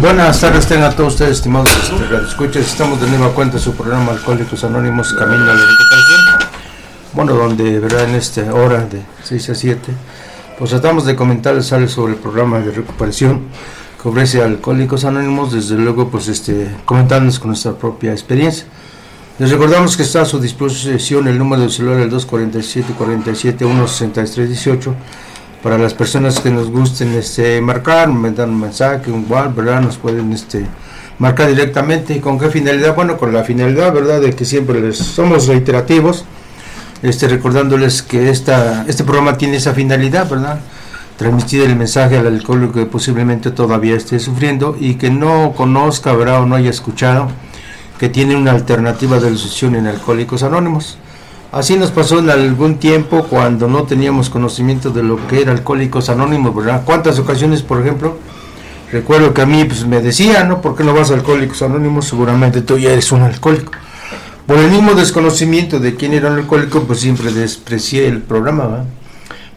Buenas tardes, tengan a todos ustedes, estimados escuchas. Estamos de nueva cuenta en su programa Alcohólicos Anónimos Camino a la Recuperación. Bueno, donde, verdad, en esta hora de 6 a 7, pues tratamos de comentarles algo sobre el programa de recuperación que ofrece Alcohólicos Anónimos, desde luego, pues este, comentándonos con nuestra propia experiencia. Les recordamos que está a su disposición el número de celular el 247 47 163 18 para las personas que nos gusten este, marcar, mandar un mensaje, un WhatsApp, ¿verdad? Nos pueden este, marcar directamente. ¿Y con qué finalidad? Bueno, con la finalidad, ¿verdad? De que siempre les somos reiterativos, este, recordándoles que esta, este programa tiene esa finalidad, ¿verdad? Transmitir el mensaje al alcohólico que posiblemente todavía esté sufriendo y que no conozca, ¿verdad? O no haya escuchado que tiene una alternativa de la en Alcohólicos Anónimos. Así nos pasó en algún tiempo cuando no teníamos conocimiento de lo que era Alcohólicos Anónimos, ¿verdad? ¿Cuántas ocasiones, por ejemplo? Recuerdo que a mí pues, me decían, ¿no? ¿Por qué no vas a Alcohólicos Anónimos? Seguramente tú ya eres un alcohólico. Por el mismo desconocimiento de quién era un alcohólico, pues siempre desprecié el programa, ¿verdad?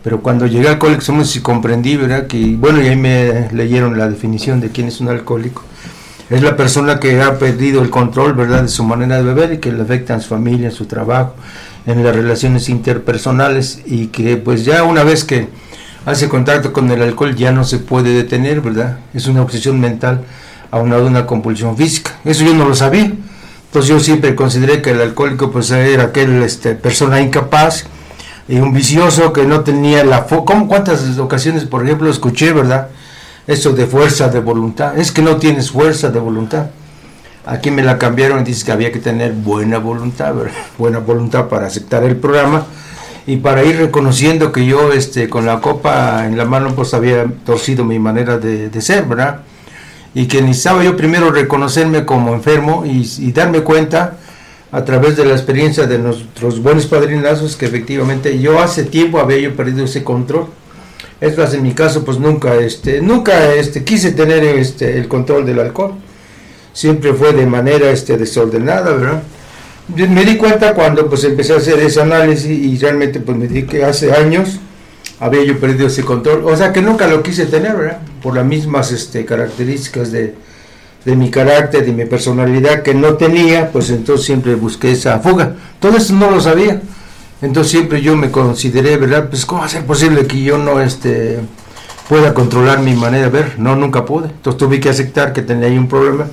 Pero cuando llegué a Alcohólicos Anónimos y comprendí, ¿verdad? Que, bueno, y ahí me leyeron la definición de quién es un alcohólico. Es la persona que ha perdido el control, ¿verdad?, de su manera de beber y que le afecta a su familia, a su trabajo, en las relaciones interpersonales y que pues ya una vez que hace contacto con el alcohol ya no se puede detener, ¿verdad? Es una obsesión mental aunado a una compulsión física. Eso yo no lo sabía. Entonces yo siempre consideré que el alcohólico pues era aquel este, persona incapaz y un vicioso que no tenía la... ¿Cómo cuántas ocasiones, por ejemplo, escuché, verdad? Eso de fuerza de voluntad. Es que no tienes fuerza de voluntad. Aquí me la cambiaron y dice que había que tener buena voluntad, buena voluntad para aceptar el programa y para ir reconociendo que yo este, con la copa en la mano pues había torcido mi manera de, ser, ¿verdad? Y que necesitaba yo primero reconocerme como enfermo y, darme cuenta a través de la experiencia de nuestros buenos padrinazos que efectivamente yo hace tiempo había yo perdido ese control. Es más, en mi caso pues nunca, este, nunca este, quise tener este, el control del alcohol siempre fue de manera este, desordenada, ¿verdad? Me di cuenta cuando pues empecé a hacer ese análisis y realmente pues me di que hace años había yo perdido ese control, o sea que nunca lo quise tener, ¿verdad? Por las mismas este, características de, de mi carácter, de mi personalidad que no tenía, pues entonces siempre busqué esa fuga. Todo eso no lo sabía. Entonces siempre yo me consideré, ¿verdad? Pues cómo va a ser posible que yo no este pueda controlar mi manera de ver. No, nunca pude. Entonces tuve que aceptar que tenía ahí un problema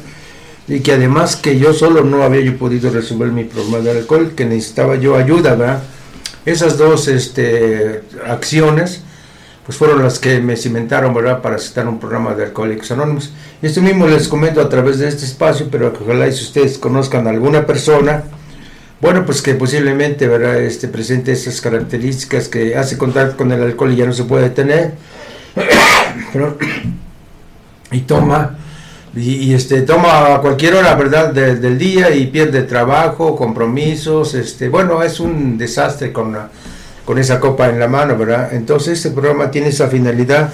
y que además que yo solo no había yo podido resolver mi problema de alcohol, que necesitaba yo ayuda, ¿verdad? Esas dos este, acciones pues fueron las que me cimentaron, ¿verdad?, para aceptar un programa de Alcohólicos Anónimos. Y esto mismo les comento a través de este espacio, pero ojalá si ustedes conozcan a alguna persona, bueno, pues que posiblemente, ¿verdad?, este, presente esas características que hace contacto con el alcohol y ya no se puede tener, y toma y, este toma a cualquier hora verdad del día y pierde trabajo compromisos este bueno es un desastre con con esa copa en la mano verdad entonces este programa tiene esa finalidad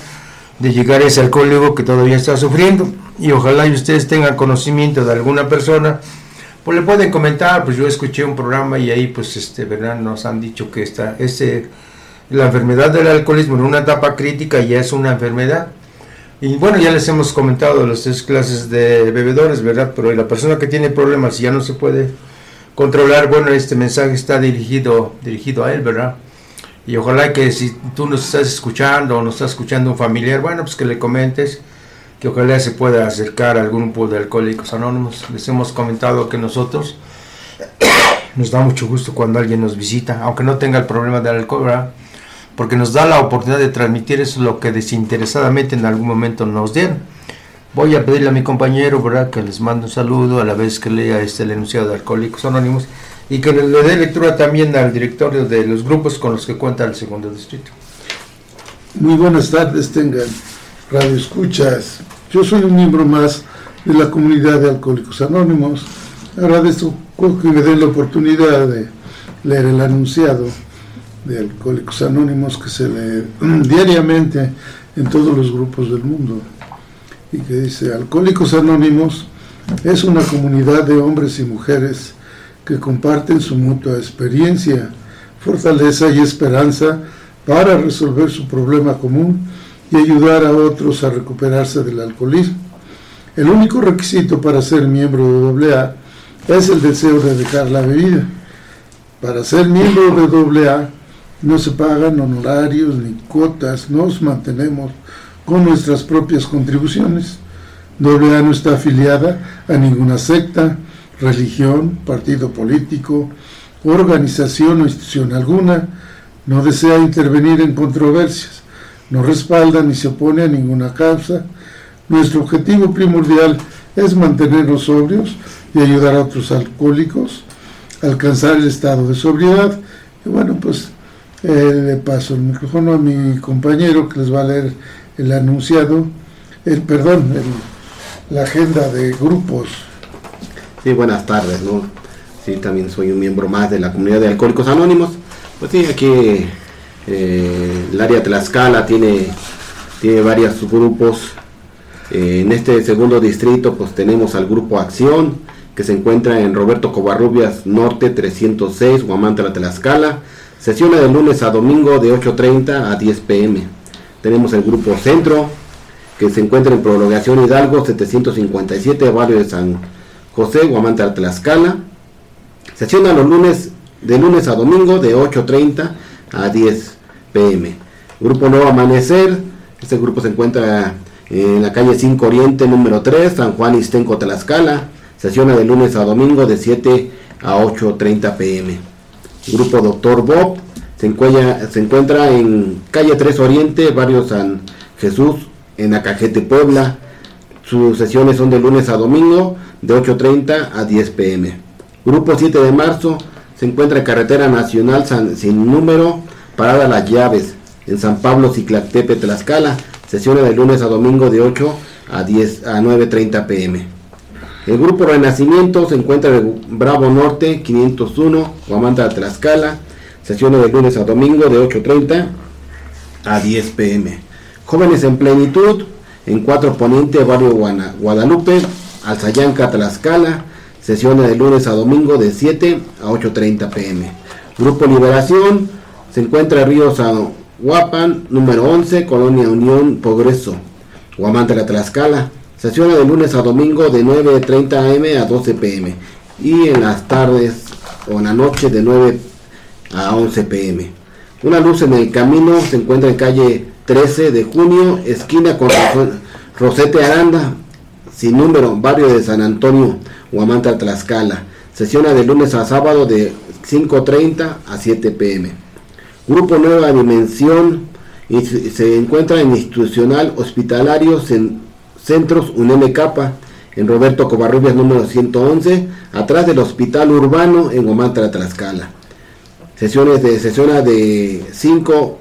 de llegar a ese alcohólico que todavía está sufriendo. Y ojalá y ustedes tengan conocimiento de alguna persona pues le pueden comentar pues yo escuché un programa y ahí pues este verdad nos han dicho que esta ese la enfermedad del alcoholismo en una etapa crítica ya es una enfermedad y bueno, ya les hemos comentado las tres clases de bebedores, ¿verdad? Pero la persona que tiene problemas y ya no se puede controlar, bueno, este mensaje está dirigido, dirigido a él, ¿verdad? Y ojalá que si tú nos estás escuchando o nos estás escuchando un familiar, bueno, pues que le comentes, que ojalá se pueda acercar a algún grupo de alcohólicos anónimos. Les hemos comentado que nosotros nos da mucho gusto cuando alguien nos visita, aunque no tenga el problema del alcohol, ¿verdad? Porque nos da la oportunidad de transmitir eso lo que desinteresadamente en algún momento nos dieron. Voy a pedirle a mi compañero ¿verdad? que les mande un saludo a la vez que lea este el enunciado de Alcohólicos Anónimos y que le, dé lectura también al directorio de los grupos con los que cuenta el segundo distrito. Muy buenas tardes, tengan radio escuchas. Yo soy un miembro más de la comunidad de Alcohólicos Anónimos. Agradezco que me den la oportunidad de leer el anunciado de Alcohólicos Anónimos que se lee diariamente en todos los grupos del mundo y que dice Alcohólicos Anónimos es una comunidad de hombres y mujeres que comparten su mutua experiencia, fortaleza y esperanza para resolver su problema común y ayudar a otros a recuperarse del alcoholismo. El único requisito para ser miembro de AA es el deseo de dejar la bebida. Para ser miembro de AA no se pagan honorarios ni cuotas, nos mantenemos con nuestras propias contribuciones. AA no está afiliada a ninguna secta, religión, partido político, organización o institución alguna, no desea intervenir en controversias, no respalda ni se opone a ninguna causa. Nuestro objetivo primordial es mantenernos sobrios y ayudar a otros alcohólicos a alcanzar el estado de sobriedad. Y bueno, pues eh, le paso el micrófono a mi compañero que les va a leer el anunciado, el perdón, la agenda de grupos. Sí, buenas tardes, ¿no? Sí, también soy un miembro más de la comunidad de Alcohólicos Anónimos. Pues sí, aquí eh, el área Tlaxcala tiene, tiene varios grupos. Eh, en este segundo distrito, pues tenemos al grupo Acción, que se encuentra en Roberto Covarrubias Norte 306, Guamantla, Tlaxcala. Sesiona de lunes a domingo de 8.30 a 10 pm. Tenemos el grupo Centro, que se encuentra en Prolongación Hidalgo 757, barrio de San José, Guamantla, Tlaxcala. Sesiona los lunes, de lunes a domingo de 8.30 a 10 pm. Grupo Nuevo Amanecer, este grupo se encuentra en la calle 5 Oriente número 3, San Juan Istenco, Tlaxcala. Sesiona de lunes a domingo de 7 a 8.30 pm. Grupo Doctor Bob se encuentra, se encuentra en calle 3 Oriente, barrio San Jesús, en Acajete, Puebla. Sus sesiones son de lunes a domingo de 8.30 a 10 pm. Grupo 7 de marzo se encuentra en carretera nacional sin número, parada Las Llaves, en San Pablo, Ciclatepe, Tlaxcala. Sesiones de lunes a domingo de 8 a 10 a 9.30 pm. El grupo Renacimiento se encuentra en Bravo Norte 501, Guamanta, Tlaxcala. Sesiones de lunes a domingo de 8.30 a 10 pm. Jóvenes en Plenitud en Cuatro Poniente, Barrio Guadalupe, Alzayanca, Tlaxcala. Sesiones de lunes a domingo de 7 a 8.30 pm. Grupo Liberación se encuentra en Río San Guapan, número 11, Colonia Unión Progreso, Guamanta, Tlaxcala. Sesiones de lunes a domingo de 9.30 am a 12 pm. Y en las tardes o en la noche de 9 a 11 pm. Una luz en el camino se encuentra en calle 13 de junio, esquina con Rosete Aranda, sin número, barrio de San Antonio, Huamanta, Tlaxcala. Sesiones de lunes a sábado de 5.30 a 7 pm. Grupo Nueva Dimensión se encuentra en institucional hospitalario Centros UNM Capa, en Roberto Covarrubias número 111, atrás del Hospital Urbano en Omantra, Tlaxcala. Sesiones de sesiones de 5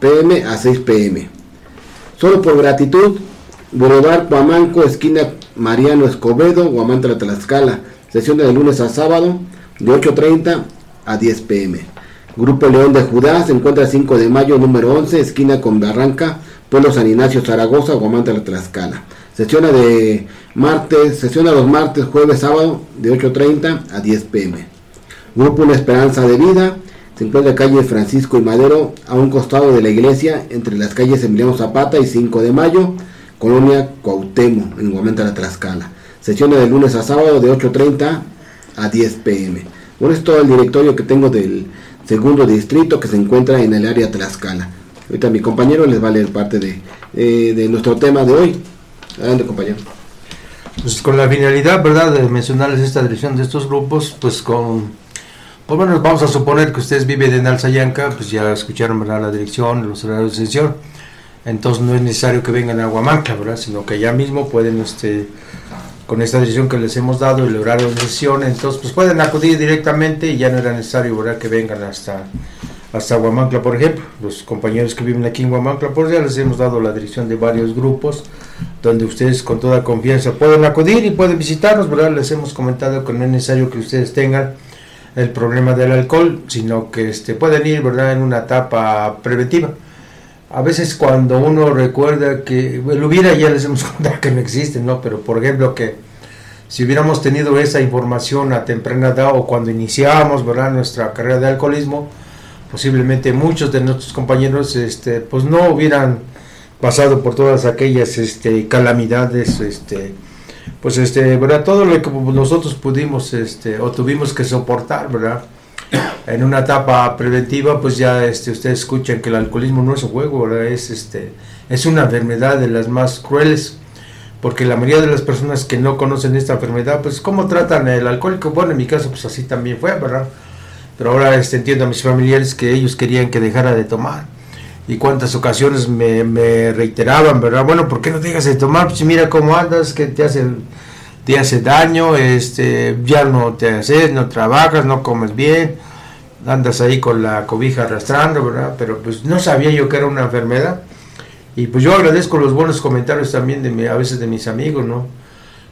pm a 6 pm. Solo por gratitud, Boulevard Guamanco, esquina Mariano Escobedo, Guamantra, Tlaxcala. Sesiones de lunes a sábado de 8.30 a 10 pm. Grupo León de Judá se encuentra 5 de mayo número 11, esquina con Barranca, Pueblo San Ignacio, Zaragoza, Guamanta, Tlaxcala. Sesiona de martes, sesiona los martes, jueves, sábado de 8.30 a 10 pm. Grupo Una Esperanza de Vida se encuentra en calle Francisco y Madero, a un costado de la iglesia, entre las calles Emiliano Zapata y 5 de mayo, Colonia Cuauhtémoc, en Guamanta, Tlaxcala. Sesiona de lunes a sábado de 8.30 a 10 pm. Bueno, es el directorio que tengo del segundo distrito que se encuentra en el área Tlaxcala. Ahorita mi compañero les va a leer parte de, eh, de nuestro tema de hoy. Adelante, compañero. Pues con la finalidad, ¿verdad?, de mencionarles esta dirección de estos grupos, pues con, pues bueno, vamos a suponer que ustedes viven en Alzayanca, pues ya escucharon, ¿verdad?, la dirección, los horarios de sesión. Entonces no es necesario que vengan a Aguamanca, ¿verdad?, sino que ya mismo pueden, este, con esta dirección que les hemos dado, el horario de sesión, entonces pues pueden acudir directamente y ya no era necesario, ¿verdad?, que vengan hasta hasta Huamancla, por ejemplo. Los compañeros que viven aquí en Huamancla, por ya les hemos dado la dirección de varios grupos donde ustedes con toda confianza pueden acudir y pueden visitarnos, ¿verdad? Les hemos comentado que no es necesario que ustedes tengan el problema del alcohol, sino que este, pueden ir, ¿verdad?, en una etapa preventiva. A veces cuando uno recuerda que el hubiera, ya les hemos contado que no existe, ¿no? Pero por ejemplo que si hubiéramos tenido esa información a temprana edad o cuando iniciábamos, ¿verdad?, nuestra carrera de alcoholismo, posiblemente muchos de nuestros compañeros este, pues no hubieran pasado por todas aquellas este, calamidades, este, pues este, ¿verdad? Todo lo que nosotros pudimos este, o tuvimos que soportar, ¿verdad? En una etapa preventiva, pues ya este, ustedes escuchan que el alcoholismo no es un juego, ¿verdad? Es, este, es una enfermedad de las más crueles, porque la mayoría de las personas que no conocen esta enfermedad, pues ¿cómo tratan el alcohólico? Bueno, en mi caso, pues así también fue, ¿verdad? Pero ahora este, entiendo a mis familiares que ellos querían que dejara de tomar y cuántas ocasiones me, reiteraban, ¿verdad? Bueno, ¿por qué no dejas de tomar? Pues mira cómo andas, que te hace, te hace daño, este, ya no te haces, no trabajas, no comes bien, andas ahí con la cobija arrastrando, ¿verdad? Pero pues no sabía yo que era una enfermedad. Y pues yo agradezco los buenos comentarios también de a veces de mis amigos, ¿no?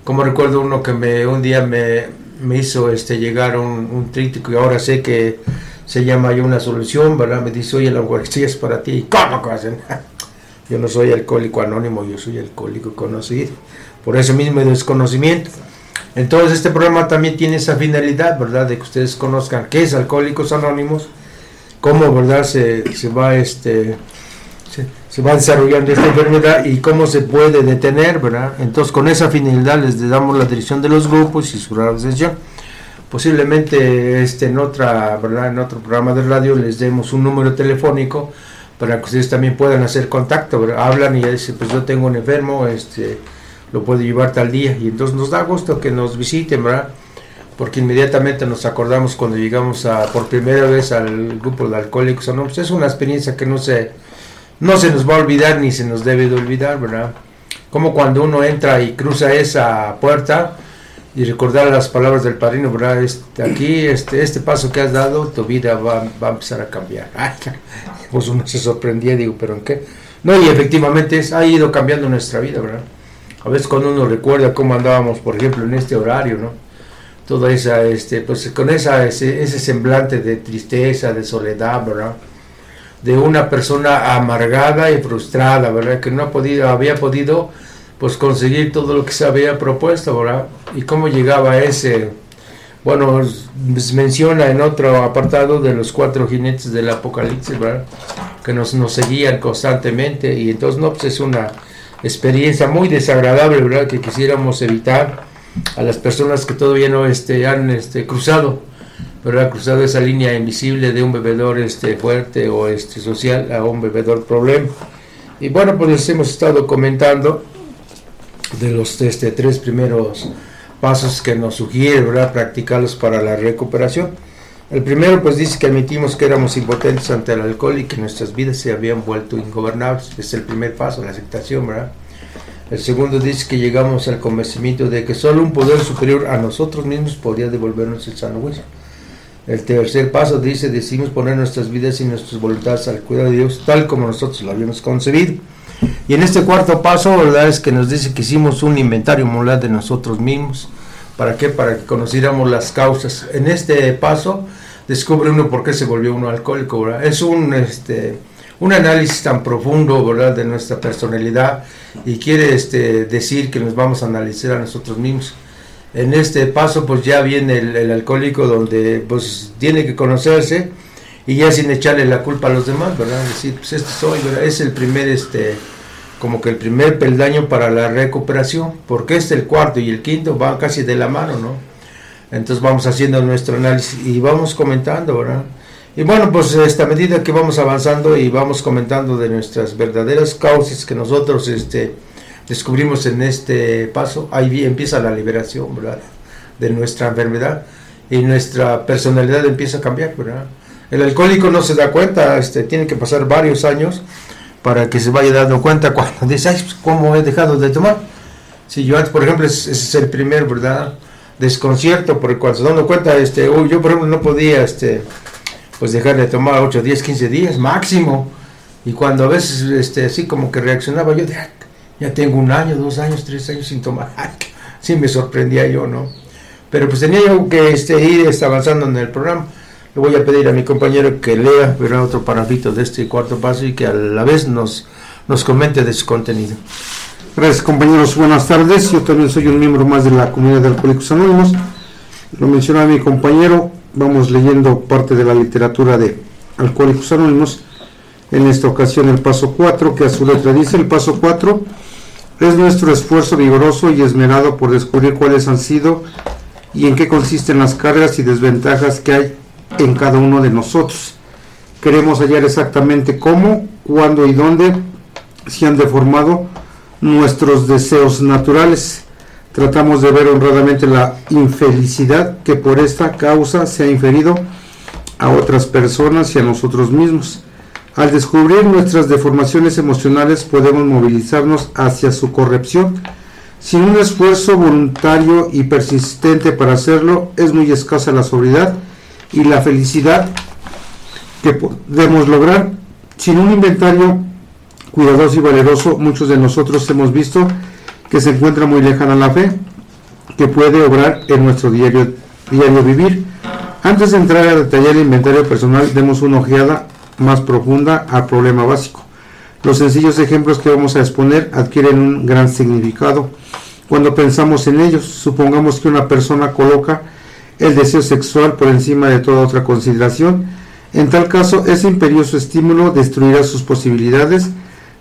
Como recuerdo uno que me un día me, me hizo este llegar un, un trítico y ahora sé que se llama yo una solución, ¿verdad? Me dice, oye, la Eucaristía es para ti. ¿Cómo que hacen? Yo no soy alcohólico anónimo, yo soy alcohólico conocido. Por eso mismo desconocimiento. Entonces este programa también tiene esa finalidad, ¿verdad? De que ustedes conozcan qué es Alcohólicos Anónimos, cómo, ¿verdad? Se, se va este... Se, se, va desarrollando esta enfermedad y cómo se puede detener, ¿verdad? Entonces con esa finalidad les damos la dirección de los grupos y su organización posiblemente este, en, otra, ¿verdad? en otro programa de radio les demos un número telefónico para que ustedes también puedan hacer contacto, hablan y dicen, pues yo tengo un enfermo, este, lo puedo llevar tal día, y entonces nos da gusto que nos visiten, ¿verdad? Porque inmediatamente nos acordamos cuando llegamos a, por primera vez al grupo de alcohólicos no pues es una experiencia que no se, no se nos va a olvidar ni se nos debe de olvidar, ¿verdad? Como cuando uno entra y cruza esa puerta, y recordar las palabras del padrino, ¿verdad? Este, aquí, este, este paso que has dado, tu vida va, va a empezar a cambiar. pues uno se sorprendía, digo, ¿pero en qué? No, y efectivamente ha ido cambiando nuestra vida, ¿verdad? A veces cuando uno recuerda cómo andábamos, por ejemplo, en este horario, ¿no? Toda esa, este, pues con esa, ese, ese semblante de tristeza, de soledad, ¿verdad? De una persona amargada y frustrada, ¿verdad? Que no ha podido, había podido pues conseguir todo lo que se había propuesto, ¿verdad? Y cómo llegaba ese, bueno, menciona en otro apartado de los cuatro jinetes del Apocalipsis, ¿verdad? Que nos, nos seguían constantemente y entonces, no, pues es una experiencia muy desagradable, ¿verdad? Que quisiéramos evitar a las personas que todavía no este, han este, cruzado, ¿verdad? Cruzado esa línea invisible de un bebedor este, fuerte o este, social a un bebedor problema. Y bueno, pues les hemos estado comentando de los este, tres primeros pasos que nos sugiere, ¿verdad? Practicarlos para la recuperación. El primero, pues dice que admitimos que éramos impotentes ante el alcohol y que nuestras vidas se habían vuelto ingobernables. Es el primer paso, la aceptación, ¿verdad? El segundo dice que llegamos al convencimiento de que solo un poder superior a nosotros mismos podría devolvernos el sano. El tercer paso dice, decimos poner nuestras vidas y nuestras voluntades al cuidado de Dios, tal como nosotros lo habíamos concebido. Y en este cuarto paso, verdad es que nos dice que hicimos un inventario moral de nosotros mismos. ¿Para qué? Para que conociéramos las causas. En este paso descubre uno por qué se volvió uno alcohólico. ¿verdad? Es un, este, un análisis tan profundo ¿verdad? de nuestra personalidad y quiere este, decir que nos vamos a analizar a nosotros mismos. En este paso pues ya viene el, alcohólico donde pues tiene que conocerse y ya sin echarle la culpa a los demás, ¿verdad? Decir, pues este soy, ¿verdad? Es el primer, este, como que el primer peldaño para la recuperación, porque este, el cuarto y el quinto van casi de la mano, ¿no? Entonces vamos haciendo nuestro análisis y vamos comentando, ¿verdad? Y bueno, pues esta medida que vamos avanzando y vamos comentando de nuestras verdaderas causas que nosotros este, descubrimos en este paso, ahí empieza la liberación, ¿verdad? De nuestra enfermedad y nuestra personalidad empieza a cambiar, ¿verdad? El alcohólico no se da cuenta, este, tiene que pasar varios años para que se vaya dando cuenta cuando dice, ay, pues, ¿cómo he dejado de tomar? Si yo antes, por ejemplo, ese es el primer, ¿verdad? Desconcierto, porque cuando se dan cuenta, este, yo por ejemplo no podía, este, pues dejar de tomar 8, 10, 15 días máximo. Y cuando a veces, este, así como que reaccionaba, yo de, ya tengo un año, dos años, tres años sin tomar. sí me sorprendía yo, ¿no? Pero pues tenía yo que este, ir este, avanzando en el programa voy a pedir a mi compañero que lea pero otro parafito de este cuarto paso y que a la vez nos, nos comente de su contenido. Gracias compañeros, buenas tardes. Yo también soy un miembro más de la comunidad de Alcohólicos Anónimos. Lo mencionaba mi compañero, vamos leyendo parte de la literatura de Alcohólicos Anónimos en esta ocasión el paso 4, que a su letra dice el paso 4 es nuestro esfuerzo vigoroso y esmerado por descubrir cuáles han sido y en qué consisten las cargas y desventajas que hay en cada uno de nosotros. Queremos hallar exactamente cómo, cuándo y dónde se han deformado nuestros deseos naturales. Tratamos de ver honradamente la infelicidad que por esta causa se ha inferido a otras personas y a nosotros mismos. Al descubrir nuestras deformaciones emocionales podemos movilizarnos hacia su corrección. Sin un esfuerzo voluntario y persistente para hacerlo, es muy escasa la sobriedad y la felicidad que podemos lograr. Sin un inventario cuidadoso y valeroso, muchos de nosotros hemos visto que se encuentra muy lejana la fe, que puede obrar en nuestro diario, diario vivir. Antes de entrar a detallar el inventario personal, demos una ojeada más profunda al problema básico. Los sencillos ejemplos que vamos a exponer adquieren un gran significado cuando pensamos en ellos. Supongamos que una persona coloca el deseo sexual por encima de toda otra consideración. En tal caso, ese imperioso estímulo destruirá sus posibilidades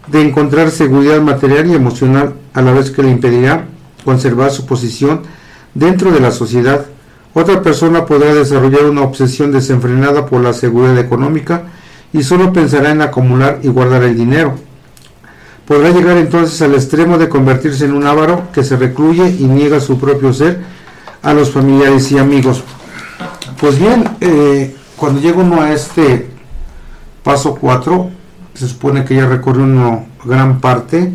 de encontrar seguridad material y emocional a la vez que le impedirá conservar su posición dentro de la sociedad. Otra persona podrá desarrollar una obsesión desenfrenada por la seguridad económica y solo pensará en acumular y guardar el dinero. Podrá llegar entonces al extremo de convertirse en un avaro que se recluye y niega su propio ser a los familiares y amigos. Pues bien, eh, cuando llega uno a este paso 4, se supone que ya recorrió una gran parte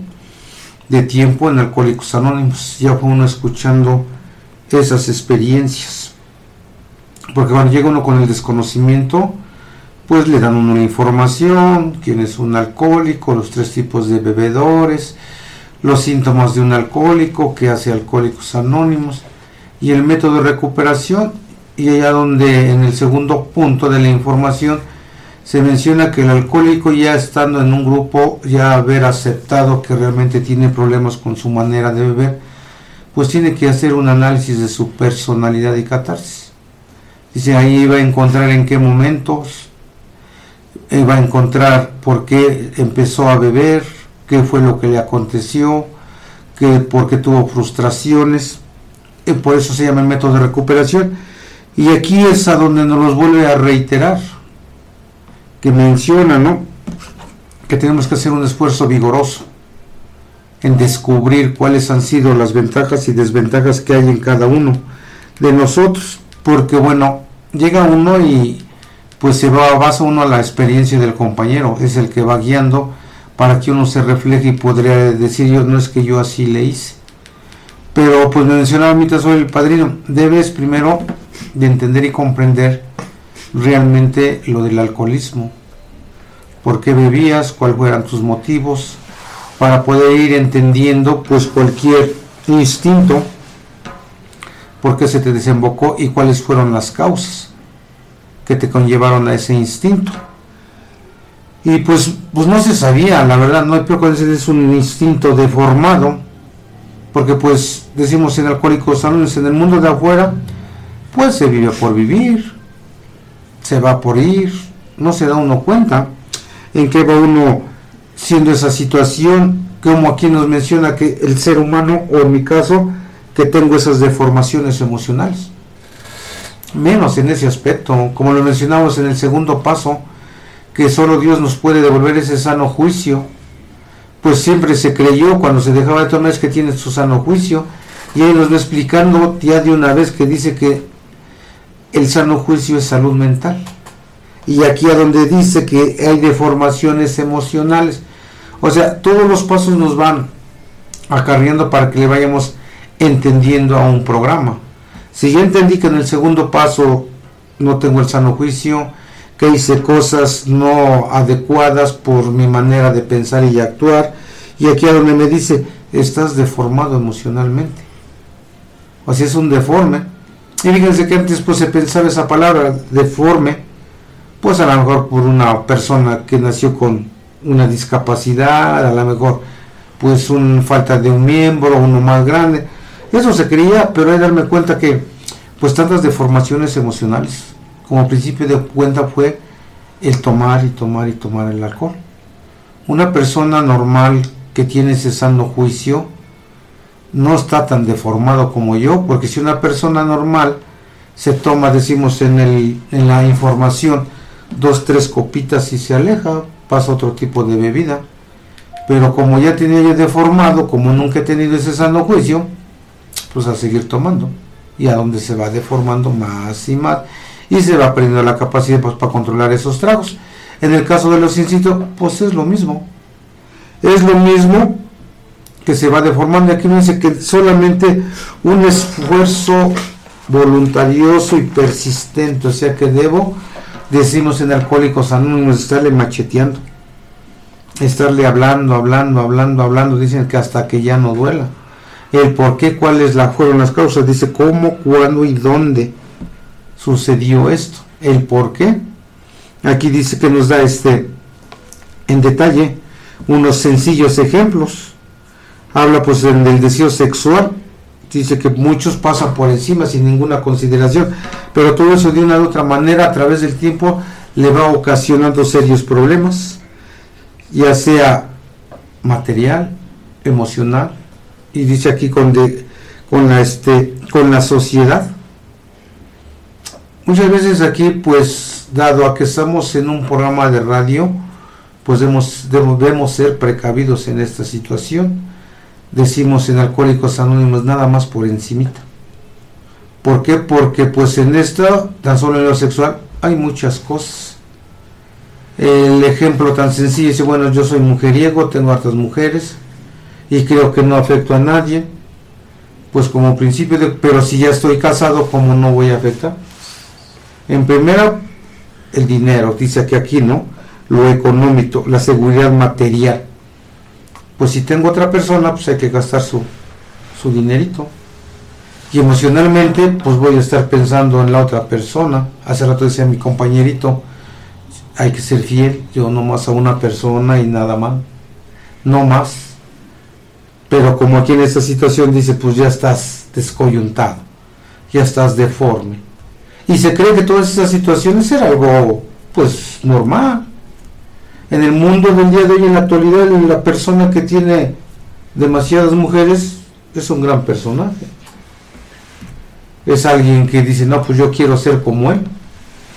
de tiempo en Alcohólicos Anónimos, ya fue uno escuchando esas experiencias. Porque cuando llega uno con el desconocimiento, pues le dan una información, quién es un alcohólico, los tres tipos de bebedores, los síntomas de un alcohólico, qué hace Alcohólicos Anónimos y el método de recuperación y allá donde en el segundo punto de la información se menciona que el alcohólico ya estando en un grupo, ya haber aceptado que realmente tiene problemas con su manera de beber, pues tiene que hacer un análisis de su personalidad y catarsis. Dice, ahí va a encontrar en qué momentos, eh, va a encontrar por qué empezó a beber, qué fue lo que le aconteció, que, por qué tuvo frustraciones, y por eso se llama el método de recuperación. Y aquí es a donde nos los vuelve a reiterar, que menciona, ¿no? Que tenemos que hacer un esfuerzo vigoroso en descubrir cuáles han sido las ventajas y desventajas que hay en cada uno de nosotros, porque bueno, llega uno y pues se va, basa uno a la experiencia del compañero, es el que va guiando para que uno se refleje y podría decir yo, no es que yo así le hice. Pero pues me mencionaba soy el padrino, debes primero de entender y comprender realmente lo del alcoholismo, por qué bebías, cuáles fueran tus motivos, para poder ir entendiendo pues cualquier instinto, por qué se te desembocó y cuáles fueron las causas que te conllevaron a ese instinto. Y pues, pues no se sabía, la verdad, no hay cuando es un instinto deformado, porque pues decimos en Alcohólicos Anónimos, en el mundo de afuera, pues se vive por vivir, se va por ir, no se da uno cuenta en qué va uno siendo esa situación, como aquí nos menciona que el ser humano, o en mi caso, que tengo esas deformaciones emocionales menos en ese aspecto, como lo mencionamos en el segundo paso, que solo Dios nos puede devolver ese sano juicio, pues siempre se creyó cuando se dejaba de tomar es que tiene su sano juicio, y ahí nos va explicando ya de una vez que dice que el sano juicio es salud mental. Y aquí a donde dice que hay deformaciones emocionales. O sea, todos los pasos nos van acarreando para que le vayamos entendiendo a un programa. Si ya entendí que en el segundo paso no tengo el sano juicio, que hice cosas no adecuadas por mi manera de pensar y actuar, y aquí a donde me dice, estás deformado emocionalmente. O sea, es un deforme. Y fíjense que antes pues se pensaba esa palabra, deforme, pues a lo mejor por una persona que nació con una discapacidad, a lo mejor pues una falta de un miembro, uno más grande, eso se creía, pero hay darme cuenta que pues tantas deformaciones emocionales, como principio de cuenta fue el tomar y tomar y tomar el alcohol. una persona normal que tiene ese sano juicio no está tan deformado como yo, porque si una persona normal se toma, decimos en, el, en la información, dos, tres copitas y se aleja, pasa otro tipo de bebida. Pero como ya tenía yo deformado, como nunca he tenido ese sano juicio, pues a seguir tomando. Y a donde se va deformando más y más. Y se va perdiendo la capacidad pues, para controlar esos tragos. En el caso de los incitos, pues es lo mismo. Es lo mismo que se va deformando. Aquí no dice que solamente un esfuerzo voluntarioso y persistente, o sea que debo, decimos en Alcohólicos Anónimos, estarle macheteando, estarle hablando, hablando, hablando, hablando, dicen que hasta que ya no duela. El por qué, cuáles fueron las causas, dice cómo, cuándo y dónde sucedió esto, el por qué. Aquí dice que nos da este en detalle unos sencillos ejemplos. Habla pues del deseo sexual, dice que muchos pasan por encima sin ninguna consideración, pero todo eso de una u otra manera a través del tiempo le va ocasionando serios problemas, ya sea material, emocional, y dice aquí con, de, con, la, este, con la sociedad. Muchas veces aquí, pues, dado a que estamos en un programa de radio, pues debemos, debemos ser precavidos en esta situación decimos en Alcohólicos Anónimos nada más por encimita. ¿Por qué? Porque pues en esto, tan solo en lo sexual, hay muchas cosas. El ejemplo tan sencillo es, bueno, yo soy mujeriego, tengo hartas mujeres y creo que no afecto a nadie. Pues como principio, de, pero si ya estoy casado, ¿cómo no voy a afectar? En primera, el dinero, dice que aquí, ¿no? Lo económico, la seguridad material pues si tengo otra persona, pues hay que gastar su, su dinerito. Y emocionalmente, pues voy a estar pensando en la otra persona. Hace rato decía mi compañerito, hay que ser fiel, yo no más a una persona y nada más. No más. Pero como aquí en esta situación dice, pues ya estás descoyuntado, ya estás deforme. Y se cree que todas esas situaciones era algo, pues, normal en el mundo del día de hoy, en la actualidad, la persona que tiene demasiadas mujeres es un gran personaje. Es alguien que dice, no, pues yo quiero ser como él.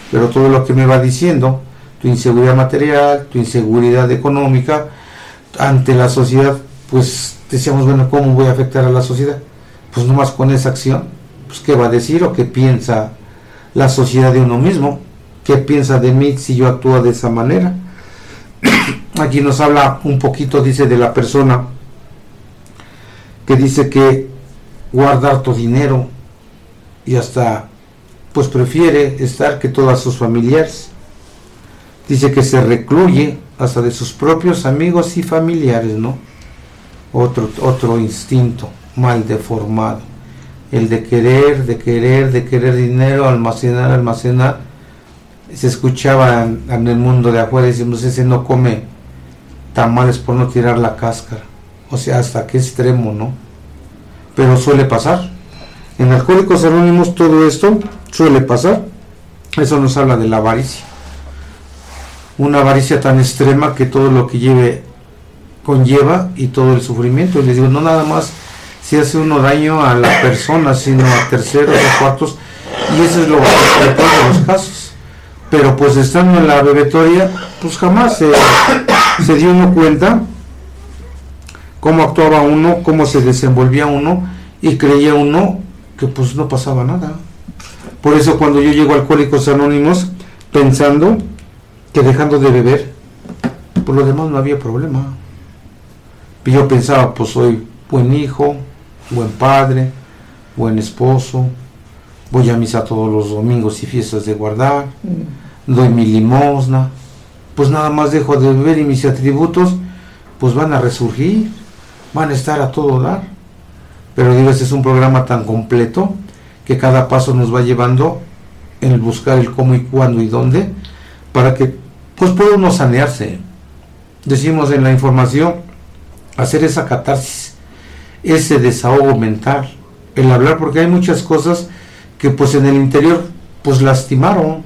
Pero todo lo que me va diciendo, tu inseguridad material, tu inseguridad económica, ante la sociedad, pues decíamos, bueno, ¿cómo voy a afectar a la sociedad? Pues nomás con esa acción, pues qué va a decir o qué piensa la sociedad de uno mismo, qué piensa de mí si yo actúo de esa manera. Aquí nos habla un poquito, dice, de la persona que dice que guardar tu dinero y hasta pues prefiere estar que todas sus familiares. Dice que se recluye hasta de sus propios amigos y familiares, ¿no? Otro, otro instinto mal deformado. El de querer, de querer, de querer dinero, almacenar, almacenar se escuchaba en, el mundo de afuera, decimos, ese no come tamales por no tirar la cáscara. O sea, hasta qué extremo, ¿no? Pero suele pasar. En Alcohólicos Anónimos todo esto suele pasar. Eso nos habla de la avaricia. Una avaricia tan extrema que todo lo que lleve conlleva y todo el sufrimiento. Y les digo, no nada más si hace uno daño a la persona, sino a terceros, a cuartos. Y eso es lo que de los casos pero pues estando en la bebetoria, pues jamás se, dio uno cuenta cómo actuaba uno, cómo se desenvolvía uno y creía uno que pues no pasaba nada. Por eso cuando yo llego a Alcohólicos Anónimos, pensando que dejando de beber, por lo demás no había problema. Y yo pensaba, pues soy buen hijo, buen padre, buen esposo, voy a misa todos los domingos y fiestas de guardar, mm. doy mi limosna, pues nada más dejo de beber y mis atributos pues van a resurgir, van a estar a todo dar. Pero digo, este es un programa tan completo que cada paso nos va llevando en el buscar el cómo y cuándo y dónde para que pues pueda uno sanearse. Decimos en la información, hacer esa catarsis, ese desahogo mental, el hablar, porque hay muchas cosas que pues en el interior pues lastimaron.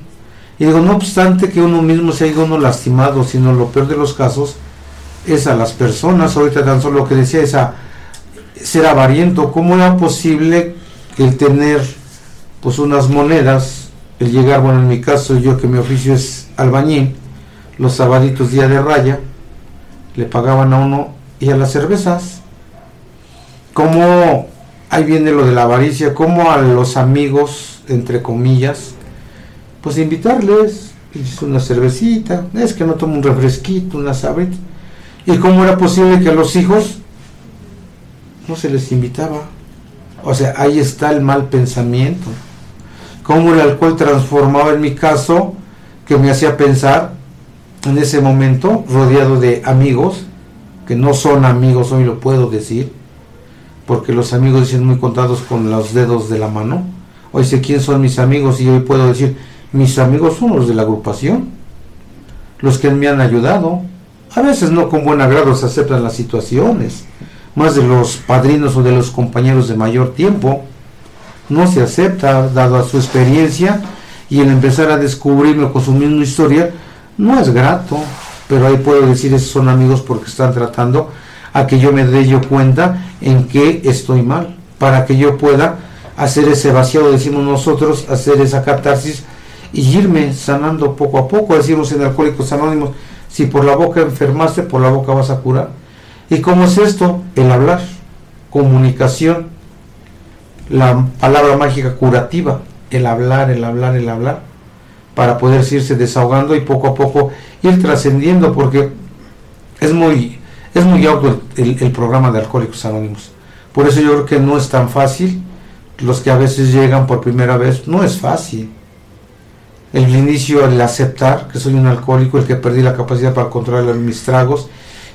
Y digo, no obstante que uno mismo se haya uno lastimado, sino lo peor de los casos, es a las personas, ahorita tan solo lo que decía esa ser avariento, ¿cómo era posible el tener pues unas monedas, el llegar, bueno en mi caso yo que mi oficio es albañil, los sabaditos día de raya, le pagaban a uno y a las cervezas. ¿Cómo ahí viene lo de la avaricia? ¿Cómo a los amigos, entre comillas, pues invitarles una cervecita, es que no tomo un refresquito, una sabrita. ¿Y cómo era posible que a los hijos no se les invitaba? O sea, ahí está el mal pensamiento. Cómo el alcohol transformaba en mi caso, que me hacía pensar en ese momento, rodeado de amigos, que no son amigos, hoy lo puedo decir, porque los amigos dicen muy contados con los dedos de la mano. Hoy sé quién son mis amigos y hoy puedo decir, mis amigos son los de la agrupación, los que me han ayudado. A veces no con buen agrado se aceptan las situaciones, más de los padrinos o de los compañeros de mayor tiempo. No se acepta, dado a su experiencia y el empezar a descubrirlo con su misma historia, no es grato, pero ahí puedo decir esos son amigos porque están tratando a que yo me dé yo cuenta en que estoy mal, para que yo pueda hacer ese vaciado, decimos nosotros, hacer esa catarsis y irme sanando poco a poco. Decimos en Alcohólicos Anónimos, si por la boca enfermaste, por la boca vas a curar. ¿Y cómo es esto? El hablar, comunicación, la palabra mágica curativa, el hablar, el hablar, el hablar, para poder irse desahogando y poco a poco ir trascendiendo, porque es muy, es muy el, el programa de Alcohólicos Anónimos. Por eso yo creo que no es tan fácil. Los que a veces llegan por primera vez, no es fácil el inicio, el aceptar que soy un alcohólico, el que perdí la capacidad para controlar mis tragos,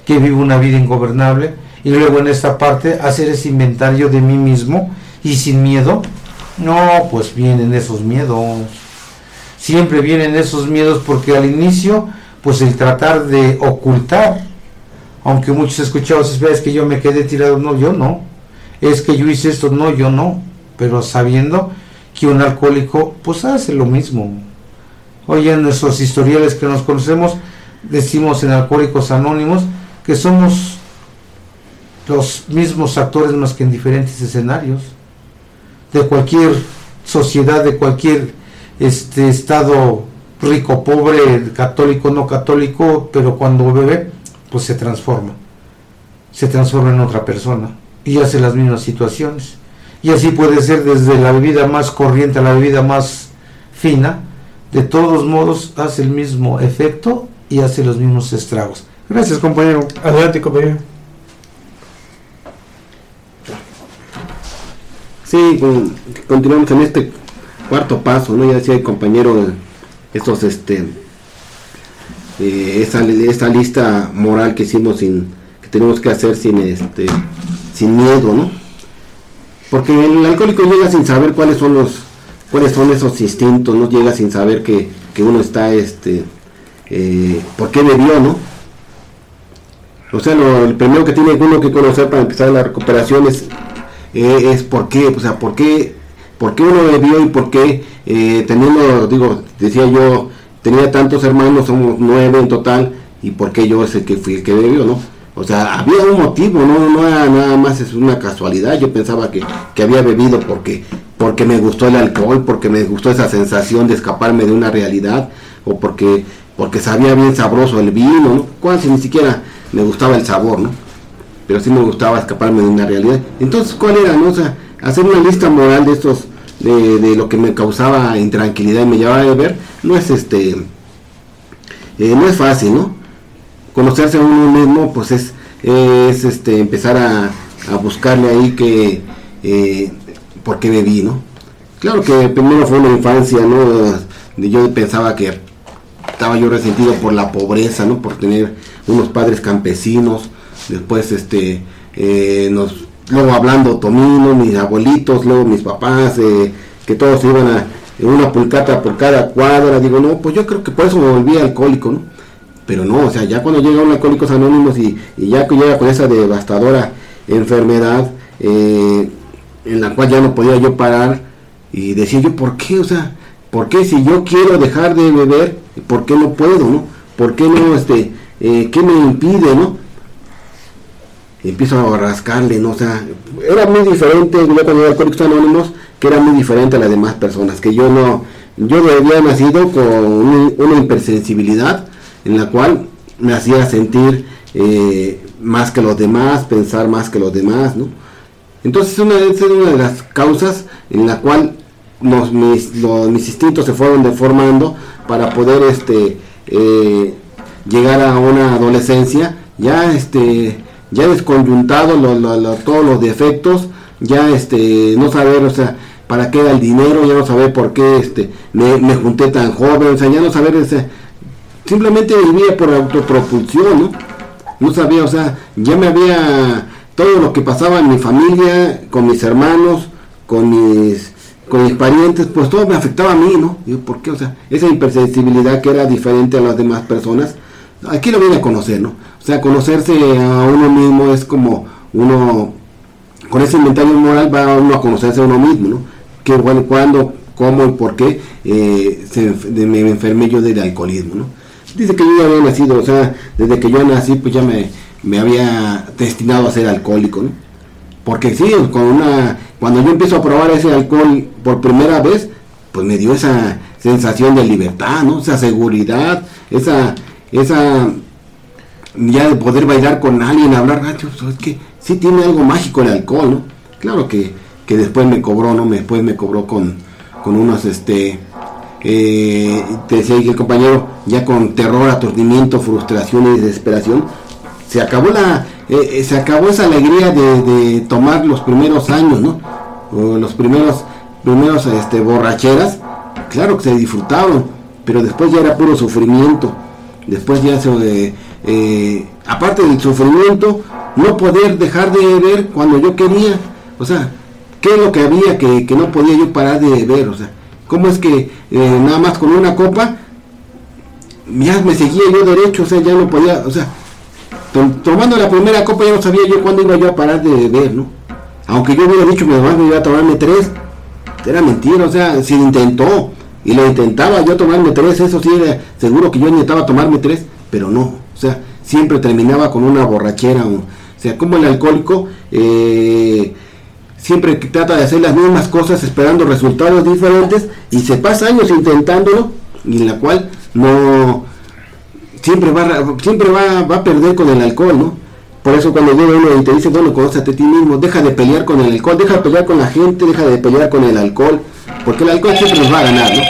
que vivo una vida ingobernable, y luego en esta parte hacer ese inventario de mí mismo y sin miedo. No, pues vienen esos miedos. Siempre vienen esos miedos porque al inicio, pues el tratar de ocultar, aunque muchos escuchados es que yo me quedé tirado, no, yo no. Es que yo hice esto, no, yo no. Pero sabiendo que un alcohólico, pues hace lo mismo Hoy en nuestros historiales que nos conocemos, decimos en Alcohólicos Anónimos que somos los mismos actores más que en diferentes escenarios de cualquier sociedad, de cualquier este estado rico, pobre, católico, no católico, pero cuando bebe, pues se transforma. Se transforma en otra persona y hace las mismas situaciones. Y así puede ser desde la bebida más corriente a la bebida más fina, de todos modos hace el mismo efecto y hace los mismos estragos. Gracias, compañero. Adelante, compañero. Sí, continuamos en este cuarto paso, ¿no? Ya decía el compañero, estos, este, eh, esa, esa, lista moral que hicimos sin, que tenemos que hacer sin, este, sin miedo, ¿no? Porque el alcohólico llega sin saber cuáles son los cuáles son esos instintos, no llega sin saber que, uno está, este, eh, por qué bebió, ¿no? O sea, lo, el primero que tiene uno que conocer para empezar la recuperación es, eh, es por qué, o sea, por qué, por qué uno bebió y por qué, eh, teniendo, digo, decía yo, tenía tantos hermanos, somos nueve en total, y por qué yo es el que fui el que bebió, ¿no? O sea, había un motivo, no, no era nada más es una casualidad. Yo pensaba que, que, había bebido porque, porque me gustó el alcohol, porque me gustó esa sensación de escaparme de una realidad, o porque, porque sabía bien sabroso el vino, ¿no? Casi ni siquiera me gustaba el sabor, ¿no? Pero sí me gustaba escaparme de una realidad. Entonces, ¿cuál era, no? O sea, hacer una lista moral de estos, de, lo que me causaba intranquilidad y me llevaba a beber, no es este, eh, no es fácil, ¿no? conocerse a uno mismo, pues es, es este, empezar a, buscarle ahí que, eh, por qué bebí, ¿no? Claro que primero fue una infancia, ¿no? Yo pensaba que estaba yo resentido por la pobreza, ¿no? Por tener unos padres campesinos, después este, eh, nos, luego hablando Tomino, mis abuelitos, luego mis papás, eh, que todos iban a una pulcata por cada cuadra, digo, no, pues yo creo que por eso me volví alcohólico, ¿no? Pero no, o sea, ya cuando llega un Alcohólicos Anónimos y, y ya que llega con esa devastadora enfermedad, eh, en la cual ya no podía yo parar, y decía yo, ¿por qué? O sea, ¿por qué si yo quiero dejar de beber, por qué no puedo, no? ¿Por qué no, este, eh, qué me impide, no? Empiezo a rascarle, ¿no? O sea, era muy diferente, yo cuando era Alcohólicos Anónimos, que era muy diferente a las demás personas, que yo no, yo había nacido con una, hipersensibilidad en la cual me hacía sentir eh, más que los demás, pensar más que los demás, ¿no? Entonces una, esa es una de las causas en la cual los, mis, los, mis instintos se fueron deformando para poder este eh, llegar a una adolescencia ya este ya desconyuntado todos los defectos ya este no saber o sea para qué era el dinero ya no saber por qué este me, junté tan joven o sea ya no saber ese simplemente vivía por autopropulsión no sabía o sea ya me había todo lo que pasaba en mi familia con mis hermanos con mis parientes, pues todo me afectaba a mí, ¿no? ¿por qué? O sea, esa hipersensibilidad que era diferente a las demás personas, aquí lo viene a conocer, ¿no? O sea, conocerse a uno mismo es como uno, con ese inventario moral va uno a conocerse a uno mismo, ¿no? Que cuándo, cómo y por qué eh, me enfermé yo del alcoholismo, ¿no? Dice que yo ya había nacido, o sea, desde que yo nací, pues ya me, me había destinado a ser alcohólico, ¿no? Porque sí, con una, cuando yo empiezo a probar ese alcohol por primera vez, pues me dio esa sensación de libertad, ¿no? Esa seguridad, esa, esa, ya de poder bailar con alguien, hablar, ah, es que sí tiene algo mágico el alcohol, ¿no? Claro que, que después me cobró, ¿no? Después me cobró con, con unos, este, eh, te decía el compañero, ya con terror, aturdimiento, frustración y desesperación, se acabó la, eh, eh, se acabó esa alegría de, tomar los primeros años, ¿no? los primeros, primeros este, borracheras, claro que se disfrutaron, pero después ya era puro sufrimiento. Después ya se, eh, aparte del sufrimiento, no poder dejar de beber cuando yo quería. O sea, ¿qué es lo que había que, que no podía yo parar de beber? O sea, ¿cómo es que nada más con una copa ya me seguía yo derecho? O sea, ya no podía, o sea, tomando la primera copa ya no sabía yo cuándo iba yo a parar de beber, ¿no? Aunque yo hubiera dicho que además me iba a tomarme tres, era mentira, o sea, si intentó y lo intentaba yo tomarme tres, eso sí era seguro que yo intentaba tomarme tres, pero no, o sea, siempre terminaba con una borrachera, o, sea, como el alcohólico eh, siempre trata de hacer las mismas cosas esperando resultados diferentes y se pasa años intentándolo y en la cual no siempre va, siempre va, va a perder con el alcohol, ¿no? Por eso cuando llega uno y te dice, bueno, conócete a ti mismo, deja de pelear con el alcohol, deja de pelear con la gente, deja de pelear con el alcohol, porque el alcohol siempre nos va a ganar, ¿no?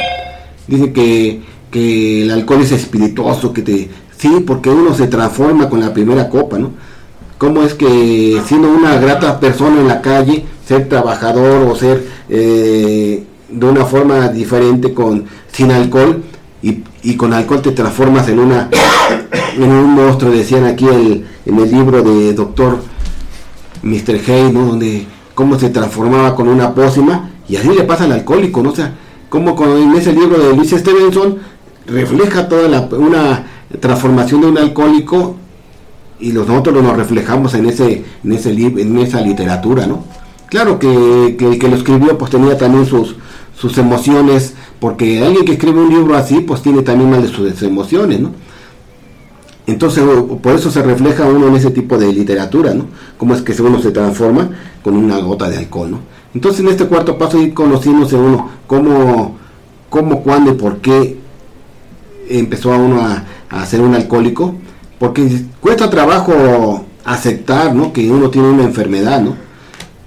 Dice que, que el alcohol es espirituoso, que te... Sí, porque uno se transforma con la primera copa, ¿no? ¿Cómo es que siendo una grata persona en la calle, ser trabajador o ser eh, de una forma diferente con sin alcohol, y, con alcohol te transformas en una en un monstruo, decían aquí el, en el libro de doctor Mr. Hay, ¿no? Donde cómo se transformaba con una pócima y así le pasa al alcohólico, ¿no? O sea, como con, en ese libro de Luis Stevenson refleja toda la, una transformación de un alcohólico y nosotros nos reflejamos en ese en ese en esa literatura, ¿no? Claro que, que que lo escribió pues tenía también sus sus emociones porque alguien que escribe un libro así, pues tiene también mal de sus emociones, ¿no? Entonces, por eso se refleja uno en ese tipo de literatura, ¿no? Cómo es que uno se transforma con una gota de alcohol, ¿no? Entonces, en este cuarto paso, ir conociéndose uno cómo, cómo, cuándo y por qué empezó a uno a, a ser un alcohólico, porque cuesta trabajo aceptar, ¿no? Que uno tiene una enfermedad, ¿no?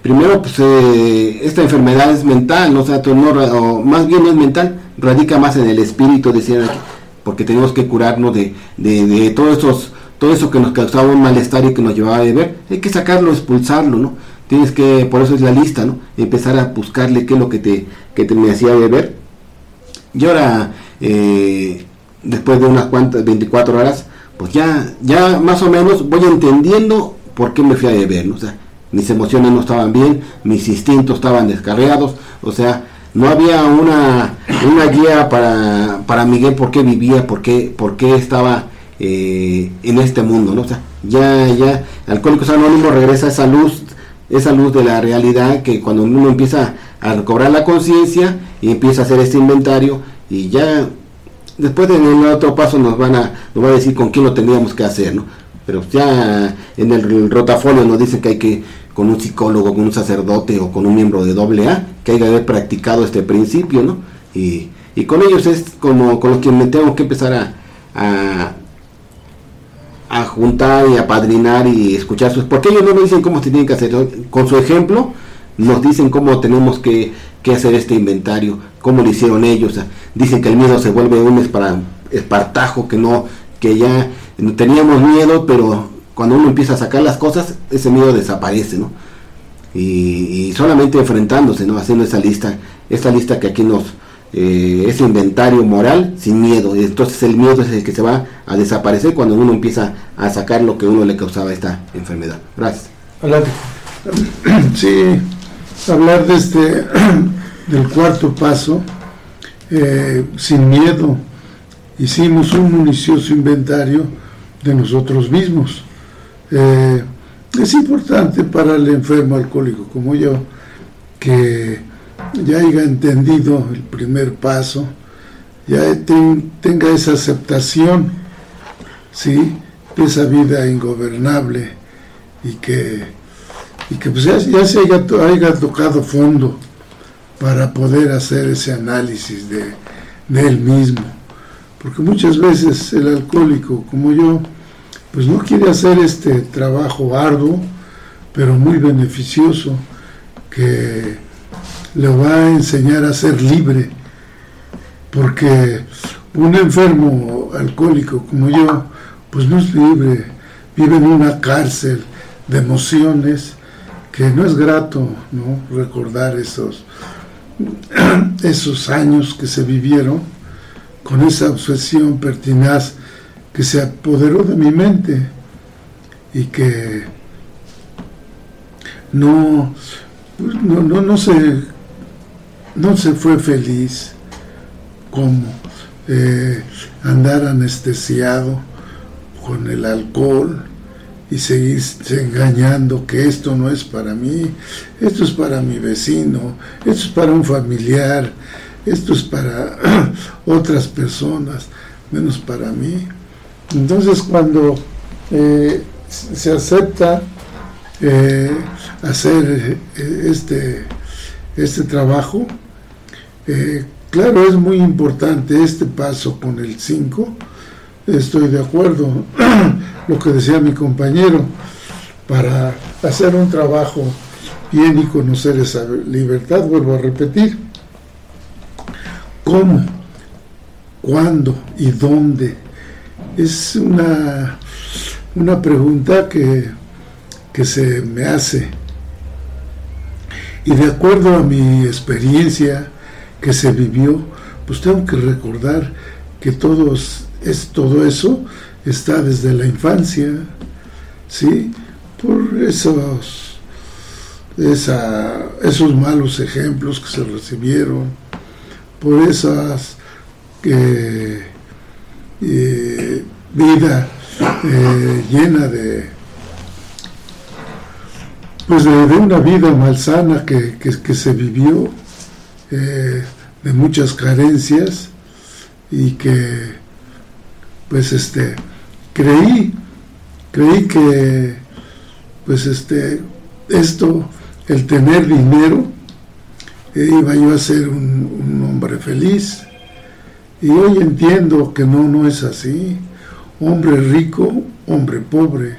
primero, pues eh, esta enfermedad es mental, ¿no? o sea, o más bien no es mental, radica más en el espíritu, decían porque tenemos que curarnos de, de, de todos esos, todo eso que nos causaba un malestar y que nos llevaba a beber, hay que sacarlo, expulsarlo, ¿no? Tienes que, por eso es la lista, ¿no? Empezar a buscarle qué es lo que te, que te me hacía beber. Y ahora, eh, después de unas cuantas, 24 horas, pues ya, ya más o menos voy entendiendo por qué me fui a beber, ¿no? O sea, mis emociones no estaban bien, mis instintos estaban descarriados, o sea, no había una, una guía para, para Miguel por qué vivía, por qué, por qué estaba eh, en este mundo, ¿no? O sea, ya, ya, Alcohólicos Anónimos regresa esa luz, esa luz de la realidad que cuando uno empieza a recobrar la conciencia y empieza a hacer este inventario y ya después en el otro paso nos van a, nos va a decir con quién lo tendríamos que hacer, ¿no? pero ya en el rotafolio nos dicen que hay que con un psicólogo, con un sacerdote o con un miembro de doble A, que hay que haber practicado este principio, ¿no? Y, y con ellos es como con los que tengo que empezar a, a juntar y a padrinar y escuchar sus... Porque ellos no me dicen cómo se tiene que hacer. Con su ejemplo nos dicen cómo tenemos que, que hacer este inventario, cómo lo hicieron ellos. dicen que el miedo se vuelve un espartajo, que no que ya teníamos miedo, pero cuando uno empieza a sacar las cosas, ese miedo desaparece, ¿no? Y, solamente enfrentándose, ¿no? Haciendo esa lista, esa lista que aquí nos, eh, ese inventario moral sin miedo. Entonces el miedo es el que se va a desaparecer cuando uno empieza a sacar lo que uno le causaba esta enfermedad. Gracias. Sí, hablar de este, del cuarto paso, eh, sin miedo, hicimos un minucioso inventario de nosotros mismos. Eh, es importante para el enfermo alcohólico como yo que ya haya entendido el primer paso, ya tenga esa aceptación, ¿sí? de esa vida ingobernable y que, y que pues ya, se haya, haya, tocado fondo para poder hacer ese análisis de, de él mismo. Porque muchas veces el alcohólico como yo, pues no quiere hacer este trabajo arduo, pero muy beneficioso, que le va a enseñar a ser libre, porque un enfermo alcohólico como yo, pues no es libre, vive en una cárcel de emociones que no es grato ¿no? recordar esos, esos años que se vivieron con esa obsesión pertinaz que se apoderó de mi mente y que no, no, no, no, se, no se fue feliz como eh, andar anestesiado con el alcohol y seguir engañando que esto no es para mí, esto es para mi vecino, esto es para un familiar, esto es para otras personas, menos para mí. Entonces cuando eh, se acepta eh, hacer este, este trabajo, claro, es muy importante este paso con el 5, estoy de acuerdo, lo que decía mi compañero, para hacer un trabajo bien y conocer esa libertad, vuelvo a repetir, ¿cómo? ¿Cuándo? ¿Y dónde? es una, una pregunta que, que se me hace. Y de acuerdo a mi experiencia que se vivió, pues tengo que recordar que todos, es, todo eso está desde la infancia, ¿sí? Por esos, esa, esos malos ejemplos que se recibieron, por esas que eh, vida eh, llena de pues de, una vida malsana que, que, se vivió eh, de muchas carencias y que pues este creí creí que pues este esto el tener dinero iba yo a ser un hombre feliz y hoy entiendo que no, no es así. Hombre rico, hombre pobre.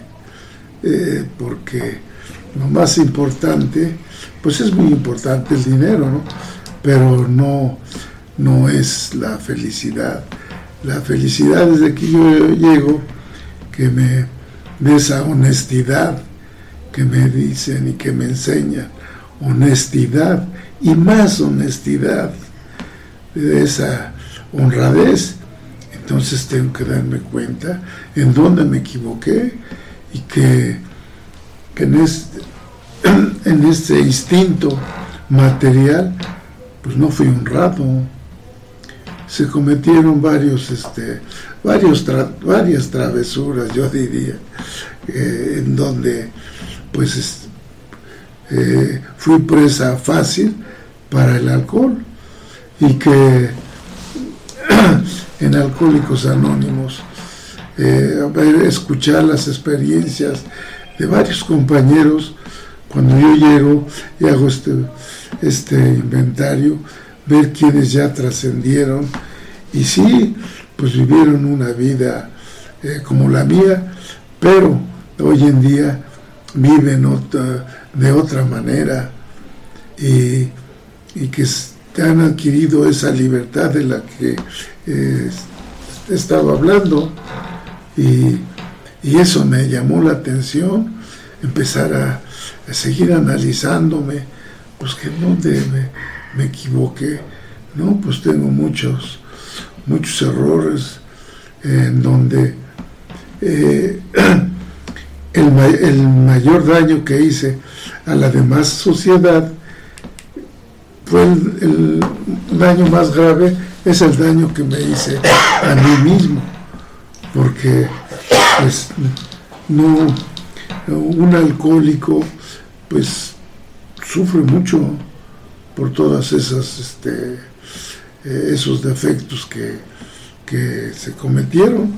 Eh, porque lo más importante, pues es muy importante el dinero, ¿no? Pero no, no es la felicidad. La felicidad desde que yo llego, que me de esa honestidad que me dicen y que me enseñan. Honestidad y más honestidad. De esa honradez, entonces tengo que darme cuenta en dónde me equivoqué y que, en, este, en este instinto material, pues no fui honrado. Se cometieron varios, este, varios varias travesuras, yo diría, eh, en donde pues eh, fui presa fácil para el alcohol y que en Alcohólicos Anónimos eh, escuchar las experiencias de varios compañeros cuando yo llego y hago este, este inventario, ver quienes ya trascendieron y sí, pues vivieron una vida eh, como la mía, pero hoy en día viven de otra manera y, que han adquirido esa libertad de la que eh, he estado hablando y, eso me llamó la atención, empezar a, seguir analizándome, pues que no me, me equivoqué, no, pues tengo muchos, muchos errores en donde eh, el, el, mayor daño que hice a la demás sociedad fue el, daño más grave, es el daño que me hice a mí mismo, porque pues no, un alcohólico pues sufre mucho por todas esas este, eh, esos defectos que, que se cometieron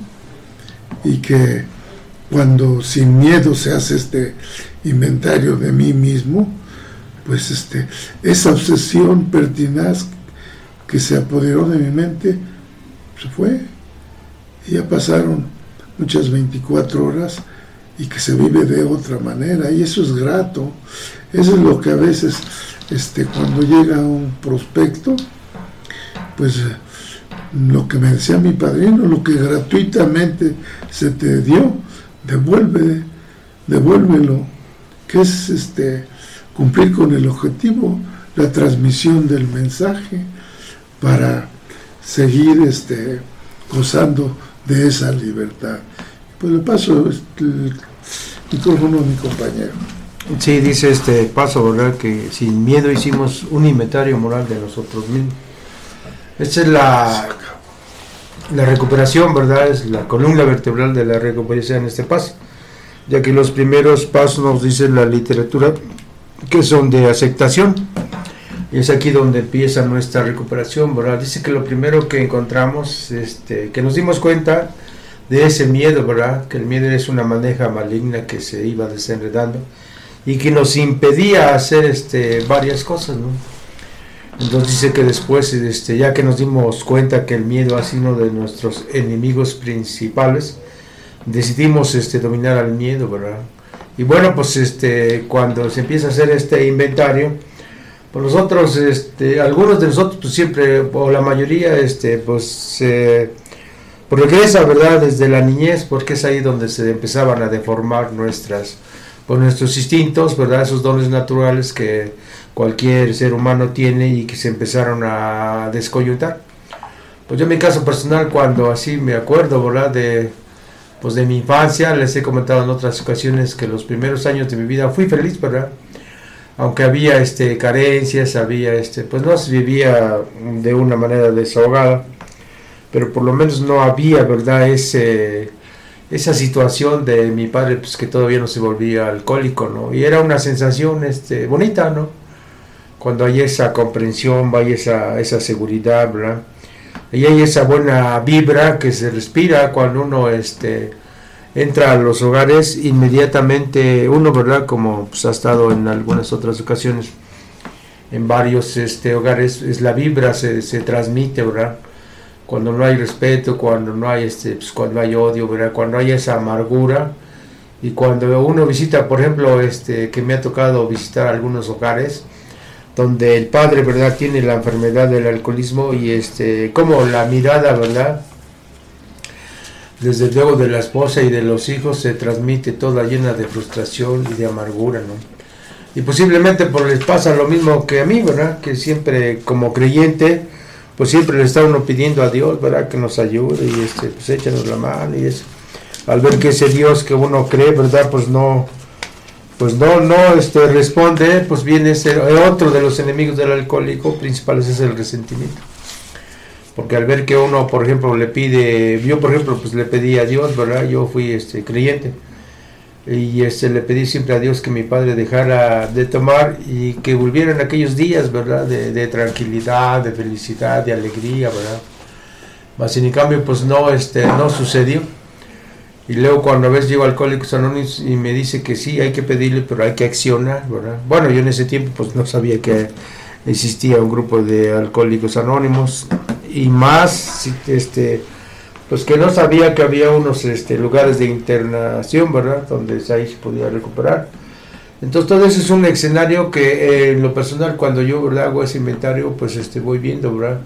y que cuando sin miedo se hace este inventario de mí mismo, pues este, esa obsesión pertinaz que se apoderó de mi mente se fue. Y ya pasaron muchas 24 horas y que se vive de otra manera y eso es grato. Eso es lo que a veces este, cuando llega un prospecto, pues lo que me decía mi padrino, lo que gratuitamente se te dio, devuelve, devuélvelo, que es este cumplir con el objetivo, la transmisión del mensaje para seguir este gozando de esa libertad. Pues le paso el micrófono a mi compañero. Sí, dice este paso, ¿verdad? Que sin miedo hicimos un inventario moral de nosotros mismos. Esta es la, la recuperación, ¿verdad? Es la columna vertebral de la recuperación en este paso, ya que los primeros pasos nos dice la literatura que son de aceptación. Y es aquí donde empieza nuestra recuperación, ¿verdad? Dice que lo primero que encontramos, este, que nos dimos cuenta de ese miedo, ¿verdad? Que el miedo es una maneja maligna que se iba desenredando y que nos impedía hacer este, varias cosas, ¿no? Entonces dice que después, este, ya que nos dimos cuenta que el miedo ha sido uno de nuestros enemigos principales, decidimos este, dominar al miedo, ¿verdad? Y bueno, pues este, cuando se empieza a hacer este inventario, pues nosotros, este, algunos de nosotros, pues siempre, o la mayoría, este, pues se regresa, ¿verdad? Desde la niñez, porque es ahí donde se empezaban a deformar nuestras, pues nuestros instintos, ¿verdad? Esos dones naturales que cualquier ser humano tiene y que se empezaron a descoyuntar. Pues yo en mi caso personal, cuando así me acuerdo, ¿verdad? De, pues de mi infancia, les he comentado en otras ocasiones que los primeros años de mi vida fui feliz, ¿verdad? Aunque había este, carencias, había, este, pues no se vivía de una manera desahogada, pero por lo menos no había, ¿verdad? Ese, esa situación de mi padre, pues que todavía no se volvía alcohólico, ¿no? Y era una sensación este, bonita, ¿no? cuando hay esa comprensión, hay esa, esa seguridad, ¿verdad? Y hay esa buena vibra que se respira cuando uno este, entra a los hogares, inmediatamente uno, ¿verdad? Como pues, ha estado en algunas otras ocasiones, en varios este, hogares, es la vibra, se, se transmite, ¿verdad? Cuando no hay respeto, cuando no hay, este, pues, cuando hay odio, ¿verdad? Cuando hay esa amargura, y cuando uno visita, por ejemplo, este, que me ha tocado visitar algunos hogares, donde el padre, ¿verdad?, tiene la enfermedad del alcoholismo y este, como la mirada, ¿verdad?, desde luego de la esposa y de los hijos se transmite toda llena de frustración y de amargura, ¿no? Y posiblemente por les pasa lo mismo que a mí, ¿verdad? Que siempre como creyente, pues siempre le está uno pidiendo a Dios, ¿verdad? Que nos ayude y este, pues échanos la mano y eso. Al ver que ese Dios que uno cree, ¿verdad? Pues no, pues no, no este, responde, pues viene ese, otro de los enemigos del alcohólico principales es el resentimiento. Porque al ver que uno, por ejemplo, le pide, yo por ejemplo, pues le pedí a Dios, ¿verdad? Yo fui este, creyente. Y este, le pedí siempre a Dios que mi padre dejara de tomar y que volvieran aquellos días, ¿verdad? De, de tranquilidad, de felicidad, de alegría, ¿verdad? Mas en cambio, pues no, este, no sucedió. Y luego cuando a veces llego a Alcohólicos Anónimos y me dice que sí, hay que pedirle, pero hay que accionar, ¿verdad? Bueno, yo en ese tiempo pues no sabía que existía un grupo de Alcohólicos Anónimos y más, este, pues que no sabía que había unos este, lugares de internación, ¿verdad? Donde ahí se podía recuperar. Entonces todo eso es un escenario que eh, en lo personal cuando yo hago ese inventario pues este voy viendo, ¿verdad?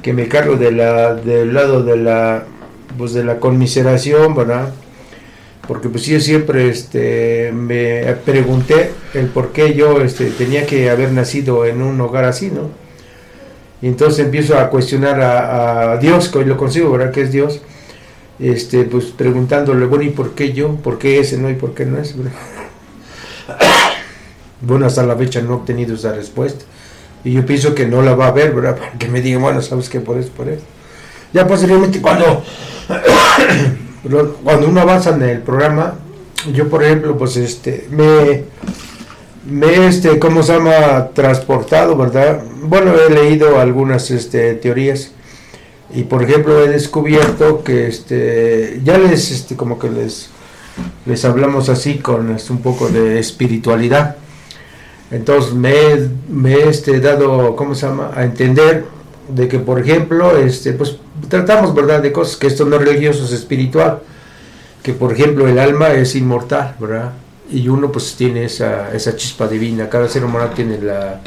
Que me cargo de la, del lado de la pues de la conmiseración, ¿verdad? Porque pues yo siempre este, me pregunté el por qué yo este, tenía que haber nacido en un hogar así, ¿no? Y entonces empiezo a cuestionar a, Dios, que hoy lo consigo, ¿verdad? Que es Dios. Este, pues preguntándole, bueno, ¿y por qué yo? ¿Por qué ese no y por qué no es? Bueno, hasta la fecha no he obtenido esa respuesta. Y yo pienso que no la va a ver, ¿verdad? Para que me digan, bueno, ¿sabes qué? Por eso, por eso. Ya posiblemente cuando cuando uno avanza en el programa, yo por ejemplo, pues este, me, me este, ¿cómo se llama? Transportado, ¿verdad? Bueno, he leído algunas este, teorías y por ejemplo he descubierto que este, ya les, este, como que les, les hablamos así con este, un poco de espiritualidad. Entonces me, me he este, dado, ¿cómo se llama?, a entender de que, por ejemplo, este, pues tratamos, ¿verdad?, de cosas que esto no es religioso, es espiritual, que, por ejemplo, el alma es inmortal, ¿verdad? Y uno, pues, tiene esa, esa chispa divina, cada ser humano tiene la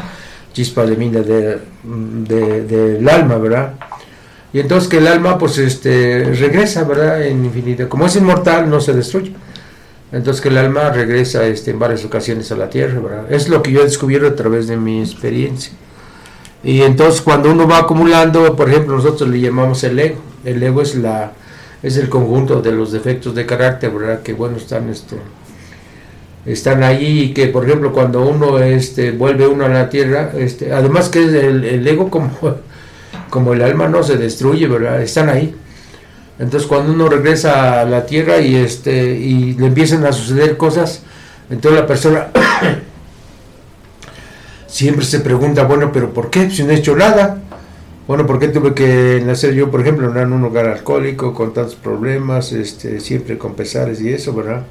chispa divina del de, alma, ¿verdad? Y entonces que el alma, pues, este, regresa, ¿verdad?, en infinito. Como es inmortal, no se destruye. Entonces que el alma regresa este, en varias ocasiones a la tierra, ¿verdad? Es lo que yo he descubierto a través de mi experiencia. Y entonces cuando uno va acumulando, por ejemplo, nosotros le llamamos el ego. El ego es la es el conjunto de los defectos de carácter, ¿verdad? Que bueno, están este están ahí y que por ejemplo cuando uno este vuelve uno a la tierra, este además que el, el ego como como el alma no se destruye, ¿verdad? Están ahí. Entonces cuando uno regresa a la tierra y este y le empiezan a suceder cosas, entonces la persona siempre se pregunta, bueno, pero ¿por qué? Si no he hecho nada. Bueno, ¿por qué tuve que nacer yo, por ejemplo, en un hogar alcohólico con tantos problemas, este, siempre con pesares y eso, ¿verdad?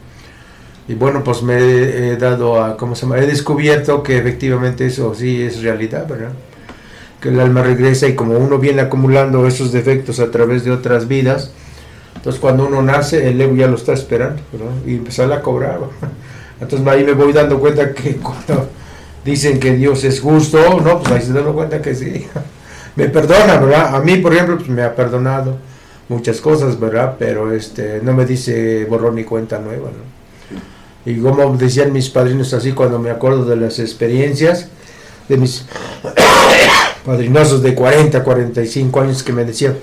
Y bueno, pues me he dado a, ¿cómo se llama? He descubierto que efectivamente eso sí es realidad, ¿verdad? Que el alma regresa y como uno viene acumulando esos defectos a través de otras vidas, entonces cuando uno nace, el ego ya lo está esperando, ¿verdad? Y empezar a cobrar. Entonces ahí me voy dando cuenta que cuando dicen que Dios es justo, no, pues ahí se dan cuenta que sí. me perdona, ¿verdad? A mí, por ejemplo, pues me ha perdonado muchas cosas, ¿verdad? Pero este no me dice borrón ni cuenta nueva, ¿no? Y como decían mis padrinos así cuando me acuerdo de las experiencias de mis padrinosos de 40, 45 años que me decían,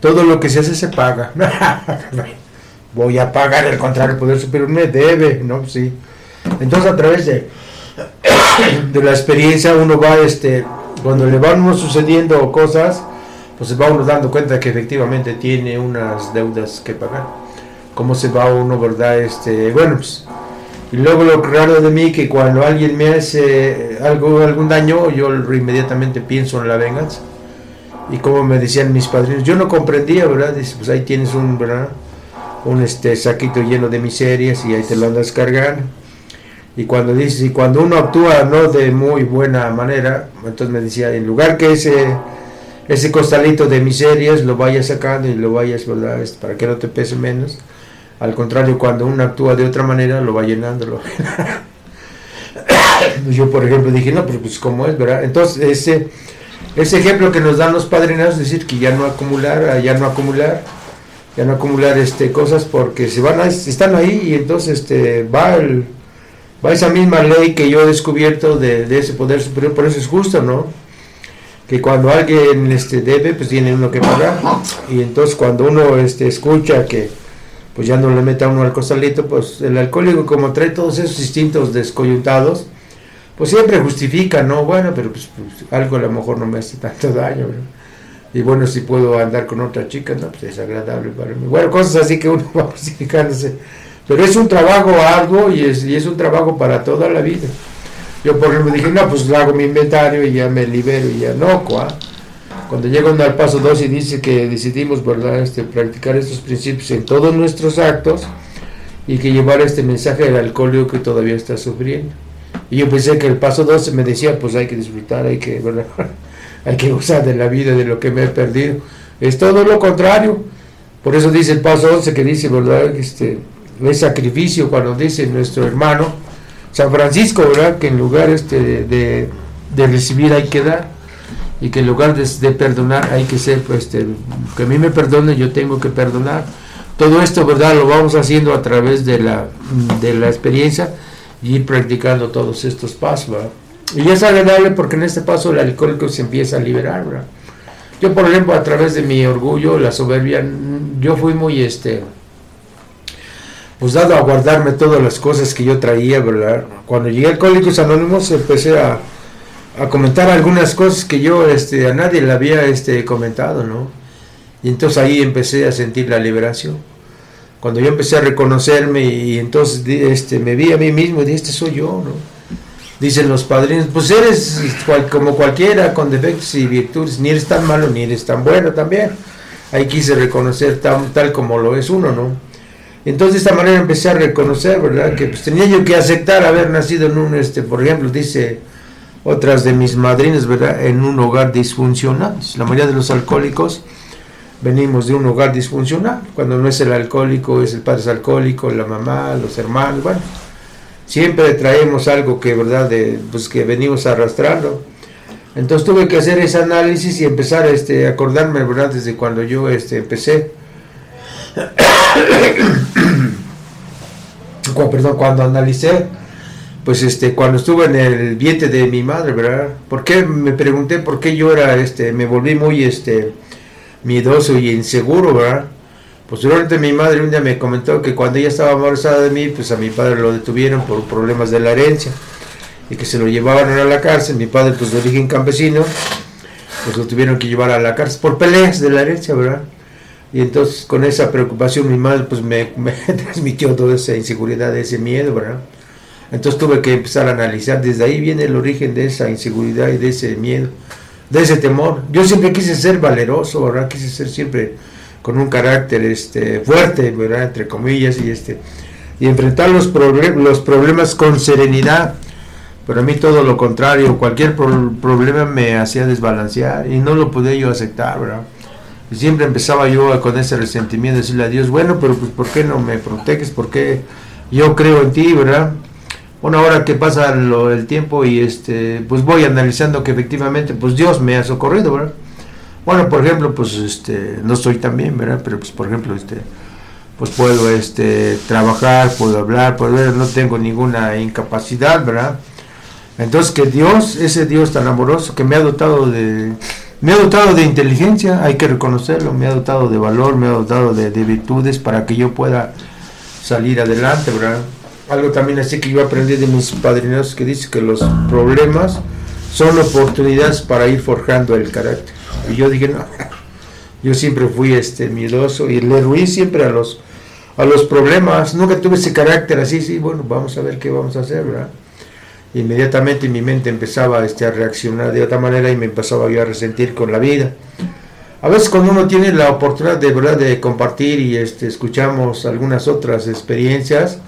todo lo que se hace se paga. Voy a pagar, el contrario, el poder superior me debe, ¿no? Sí. Entonces a través de de la experiencia uno va, este, cuando le van sucediendo cosas, pues se va uno dando cuenta que efectivamente tiene unas deudas que pagar. ¿Cómo se va uno, verdad? Este, bueno, pues, y luego lo raro de mí que cuando alguien me hace algo, algún daño, yo inmediatamente pienso en la venganza. Y como me decían mis padrinos, yo no comprendía, ¿verdad? Dice, pues ahí tienes un, ¿verdad? Un este saquito lleno de miserias y ahí te lo andas cargando y cuando dice y cuando uno actúa no de muy buena manera entonces me decía en lugar que ese ese costalito de miserias lo vayas sacando y lo vayas este, para que no te pese menos al contrario cuando uno actúa de otra manera lo va llenando yo por ejemplo dije no pero pues como es verdad entonces ese ese ejemplo que nos dan los padrinos es decir que ya no acumular ya no acumular ya no acumular este cosas porque se van a, están ahí y entonces este va el va esa misma ley que yo he descubierto de, ese poder superior, por eso es justo, ¿no? Que cuando alguien este, debe, pues tiene uno que pagar. Y entonces cuando uno este, escucha que pues ya no le meta uno al costalito, pues el alcohólico como trae todos esos instintos descoyuntados, pues siempre justifica, ¿no? Bueno, pero pues, pues algo a lo mejor no me hace tanto daño, Y bueno, si puedo andar con otra chica, no, pues es agradable para mí. Bueno, cosas así que uno va justificándose. Pero es un trabajo arduo y es, y es un trabajo para toda la vida. Yo por ejemplo dije, no, pues hago mi inventario y ya me libero y ya no, ¿cuá? Cuando llega al paso 2 y dice que decidimos ¿verdad? Este, practicar estos principios en todos nuestros actos y que llevar este mensaje del alcohólico que todavía está sufriendo. Y yo pensé que el paso 12 me decía, pues hay que disfrutar, hay que, hay que gozar de la vida, de lo que me he perdido. Es todo lo contrario. Por eso dice el paso 11 que dice, ¿verdad? Este, es sacrificio cuando dice nuestro hermano San Francisco, ¿verdad? Que en lugar este, de recibir hay que dar y que en lugar de, perdonar hay que ser, pues, este, que a mí me perdone, yo tengo que perdonar. Todo esto, ¿verdad? Lo vamos haciendo a través de la, de la experiencia y ir practicando todos estos pasos, ¿verdad? Y es agradable porque en este paso el alcohólico se empieza a liberar, ¿verdad? Yo, por ejemplo, a través de mi orgullo, la soberbia, yo fui muy, este, pues dado a guardarme todas las cosas que yo traía, ¿verdad? Cuando llegué a Alcohólicos Anónimos empecé a, a comentar algunas cosas que yo este, a nadie le había este, comentado, ¿no? Y entonces ahí empecé a sentir la liberación. Cuando yo empecé a reconocerme y, entonces este, me vi a mí mismo y dije, este soy yo, ¿no? Dicen los padrinos, pues eres como cualquiera, con defectos y virtudes, ni eres tan malo ni eres tan bueno también. Ahí quise reconocer tal, tal como lo es uno, ¿no? Entonces de esta manera empecé a reconocer, ¿verdad? Que pues tenía yo que aceptar haber nacido en un, este, por ejemplo, dice otras de mis madrinas, ¿verdad? En un hogar disfuncional. La mayoría de los alcohólicos venimos de un hogar disfuncional. Cuando no es el alcohólico, es el padre alcohólico, la mamá, los hermanos, bueno. Siempre traemos algo que, ¿verdad? De, pues que venimos arrastrando. Entonces tuve que hacer ese análisis y empezar este, a acordarme, ¿verdad? Desde cuando yo este, empecé. Perdón, cuando analicé pues este cuando estuve en el vientre de mi madre, ¿verdad? ¿Por qué me pregunté por qué yo era este me volví muy este miedoso y inseguro, ¿verdad? Posteriormente mi madre un día me comentó que cuando ella estaba embarazada de mí, pues a mi padre lo detuvieron por problemas de la herencia y que se lo llevaban a la cárcel. Mi padre, pues de origen campesino, pues lo tuvieron que llevar a la cárcel por peleas de la herencia, ¿verdad? Y entonces con esa preocupación mi madre pues me, me transmitió toda esa inseguridad, ese miedo, ¿verdad? Entonces tuve que empezar a analizar, desde ahí viene el origen de esa inseguridad y de ese miedo, de ese temor. Yo siempre quise ser valeroso, ¿verdad? Quise ser siempre con un carácter este, fuerte, ¿verdad? Entre comillas, y, este, y enfrentar los, problemas con serenidad. Pero a mí todo lo contrario, cualquier problema me hacía desbalancear y no lo pude yo aceptar, ¿verdad? Y siempre empezaba yo con ese resentimiento, decirle a Dios, bueno, pero pues ¿por qué no me proteges? ¿Por qué yo creo en ti, verdad? Bueno, ahora que pasa el tiempo y este, pues voy analizando que efectivamente, pues Dios me ha socorrido, ¿verdad? Bueno, por ejemplo, pues este, no estoy tan bien, ¿verdad? Pero pues por ejemplo, este, pues puedo este, trabajar, puedo hablar, puedo ver, no tengo ninguna incapacidad, ¿verdad? Entonces que Dios, ese Dios tan amoroso que me ha dotado de, me ha dotado de inteligencia, hay que reconocerlo, me ha dotado de valor, me ha dotado de, de virtudes para que yo pueda salir adelante, ¿verdad? Algo también así que yo aprendí de mis padrinos que dice que los problemas son oportunidades para ir forjando el carácter. Y yo dije, no, yo siempre fui este miedoso y le ruí siempre a los a los problemas, nunca tuve ese carácter así, sí, bueno, vamos a ver qué vamos a hacer, ¿verdad? Inmediatamente mi mente empezaba este, a reaccionar de otra manera y me empezaba yo a resentir con la vida. A veces cuando uno tiene la oportunidad de verdad de compartir y este, escuchamos algunas otras experiencias,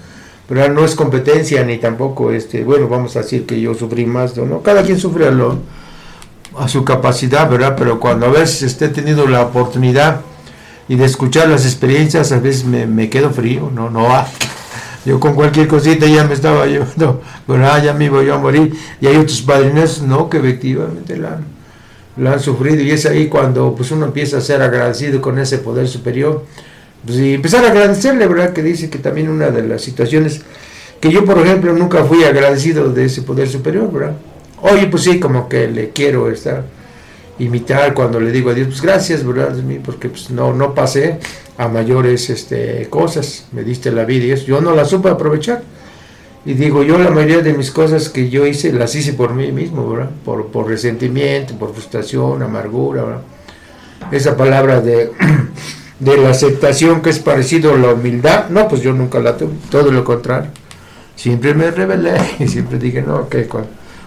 pero no es competencia ni tampoco, este, bueno, vamos a decir que yo sufrí más, ¿no? Cada quien sufre a, lo, a su capacidad, ¿verdad? Pero cuando a veces esté teniendo la oportunidad y de escuchar las experiencias, a veces me, quedo frío, ¿no? No Yo con cualquier cosita ya me estaba llevando, ¿verdad? Ya me iba yo a morir. Y hay otros padrinos, ¿no? Que efectivamente la la han sufrido. Y es ahí cuando pues uno empieza a ser agradecido con ese poder superior pues, y empezar a agradecerle, ¿verdad? Que dice que también una de las situaciones que yo, por ejemplo, nunca fui agradecido de ese poder superior, ¿verdad? Oye, pues sí, como que le quiero estar imitar cuando le digo a Dios, pues gracias, ¿verdad? Porque pues no, no pasé a mayores este, cosas, me diste la vida y eso, yo no la supe aprovechar. Y digo, yo la mayoría de mis cosas que yo hice, las hice por mí mismo, ¿verdad? Por, por resentimiento, por frustración, amargura, ¿verdad? Esa palabra de de la aceptación que es parecido a la humildad, no, pues yo nunca la tuve, todo lo contrario. Siempre me rebelé y siempre dije, no, que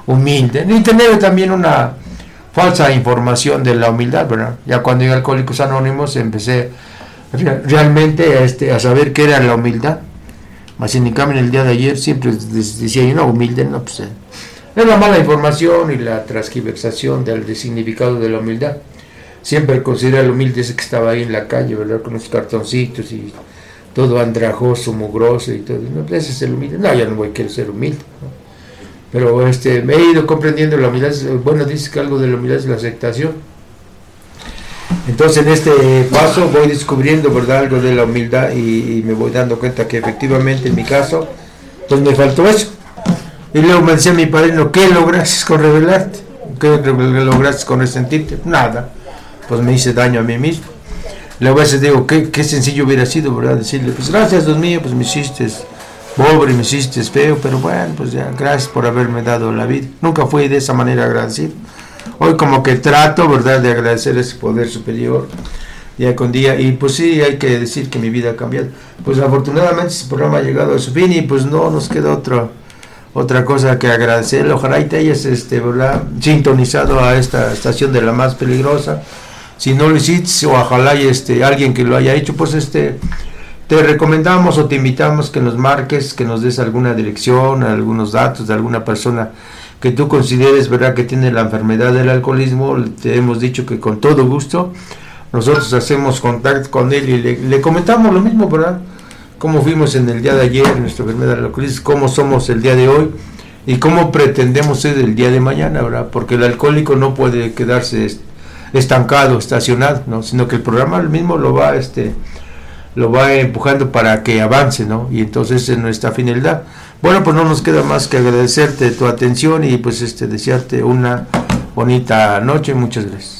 humilde. Y tener también una, falsa información de la humildad, ¿verdad? Ya cuando llegué a Alcohólicos Anónimos empecé realmente a, este, a saber qué era la humildad. Más en cambio, en el día de ayer siempre decía yo, no, humilde, no, pues eh, es la mala información y la transgiversación del, significado de la humildad. Siempre considera el humilde ese que estaba ahí en la calle, ¿verdad? Con los cartoncitos y todo andrajoso, mugroso y todo. No, ese es el humilde. No, ya no voy a querer ser humilde. Pero este, me he ido comprendiendo la humildad. Bueno, dice que algo de la humildad es la aceptación. Entonces en este paso voy descubriendo ¿verdad? algo de la humildad y, me voy dando cuenta que efectivamente en mi caso pues me faltó eso. Y luego me decía mi padrino, ¿qué lograste con revelarte? ¿Qué lograste con resentirte? Nada. Pues me hice daño a mí mismo. Luego a veces digo, qué, qué sencillo hubiera sido, ¿verdad? Decirle, pues gracias, Dios mío, pues me hiciste pobre, me hiciste feo, pero bueno, pues ya, gracias por haberme dado la vida. Nunca fui de esa manera agradecido. Hoy como que trato, ¿verdad?, de agradecer ese poder superior día con día. Y pues sí, hay que decir que mi vida ha cambiado. Pues afortunadamente ese programa ha llegado a su fin y pues no nos queda otra otra cosa que agradecer. Ojalá y te hayas este, ¿verdad? sintonizado a esta estación de la más peligrosa. Si no lo hiciste, ojalá y este, alguien que lo haya hecho, pues este te recomendamos o te invitamos que nos marques, que nos des alguna dirección, algunos datos de alguna persona que tú consideres verdad que tiene la enfermedad del alcoholismo, te hemos dicho que con todo gusto nosotros hacemos contacto con él y le, comentamos lo mismo, ¿verdad? Cómo fuimos en el día de ayer, nuestra enfermedad del alcoholismo, cómo somos el día de hoy y cómo pretendemos ser el día de mañana, ¿verdad? Porque el alcohólico no puede quedarse estancado, estacionado, ¿no? Sino que el programa mismo lo va, este, lo va empujando para que avance, ¿no? Y entonces es nuestra finalidad. Bueno, pues no nos queda más que agradecerte tu atención y pues este desearte una bonita noche. Muchas gracias.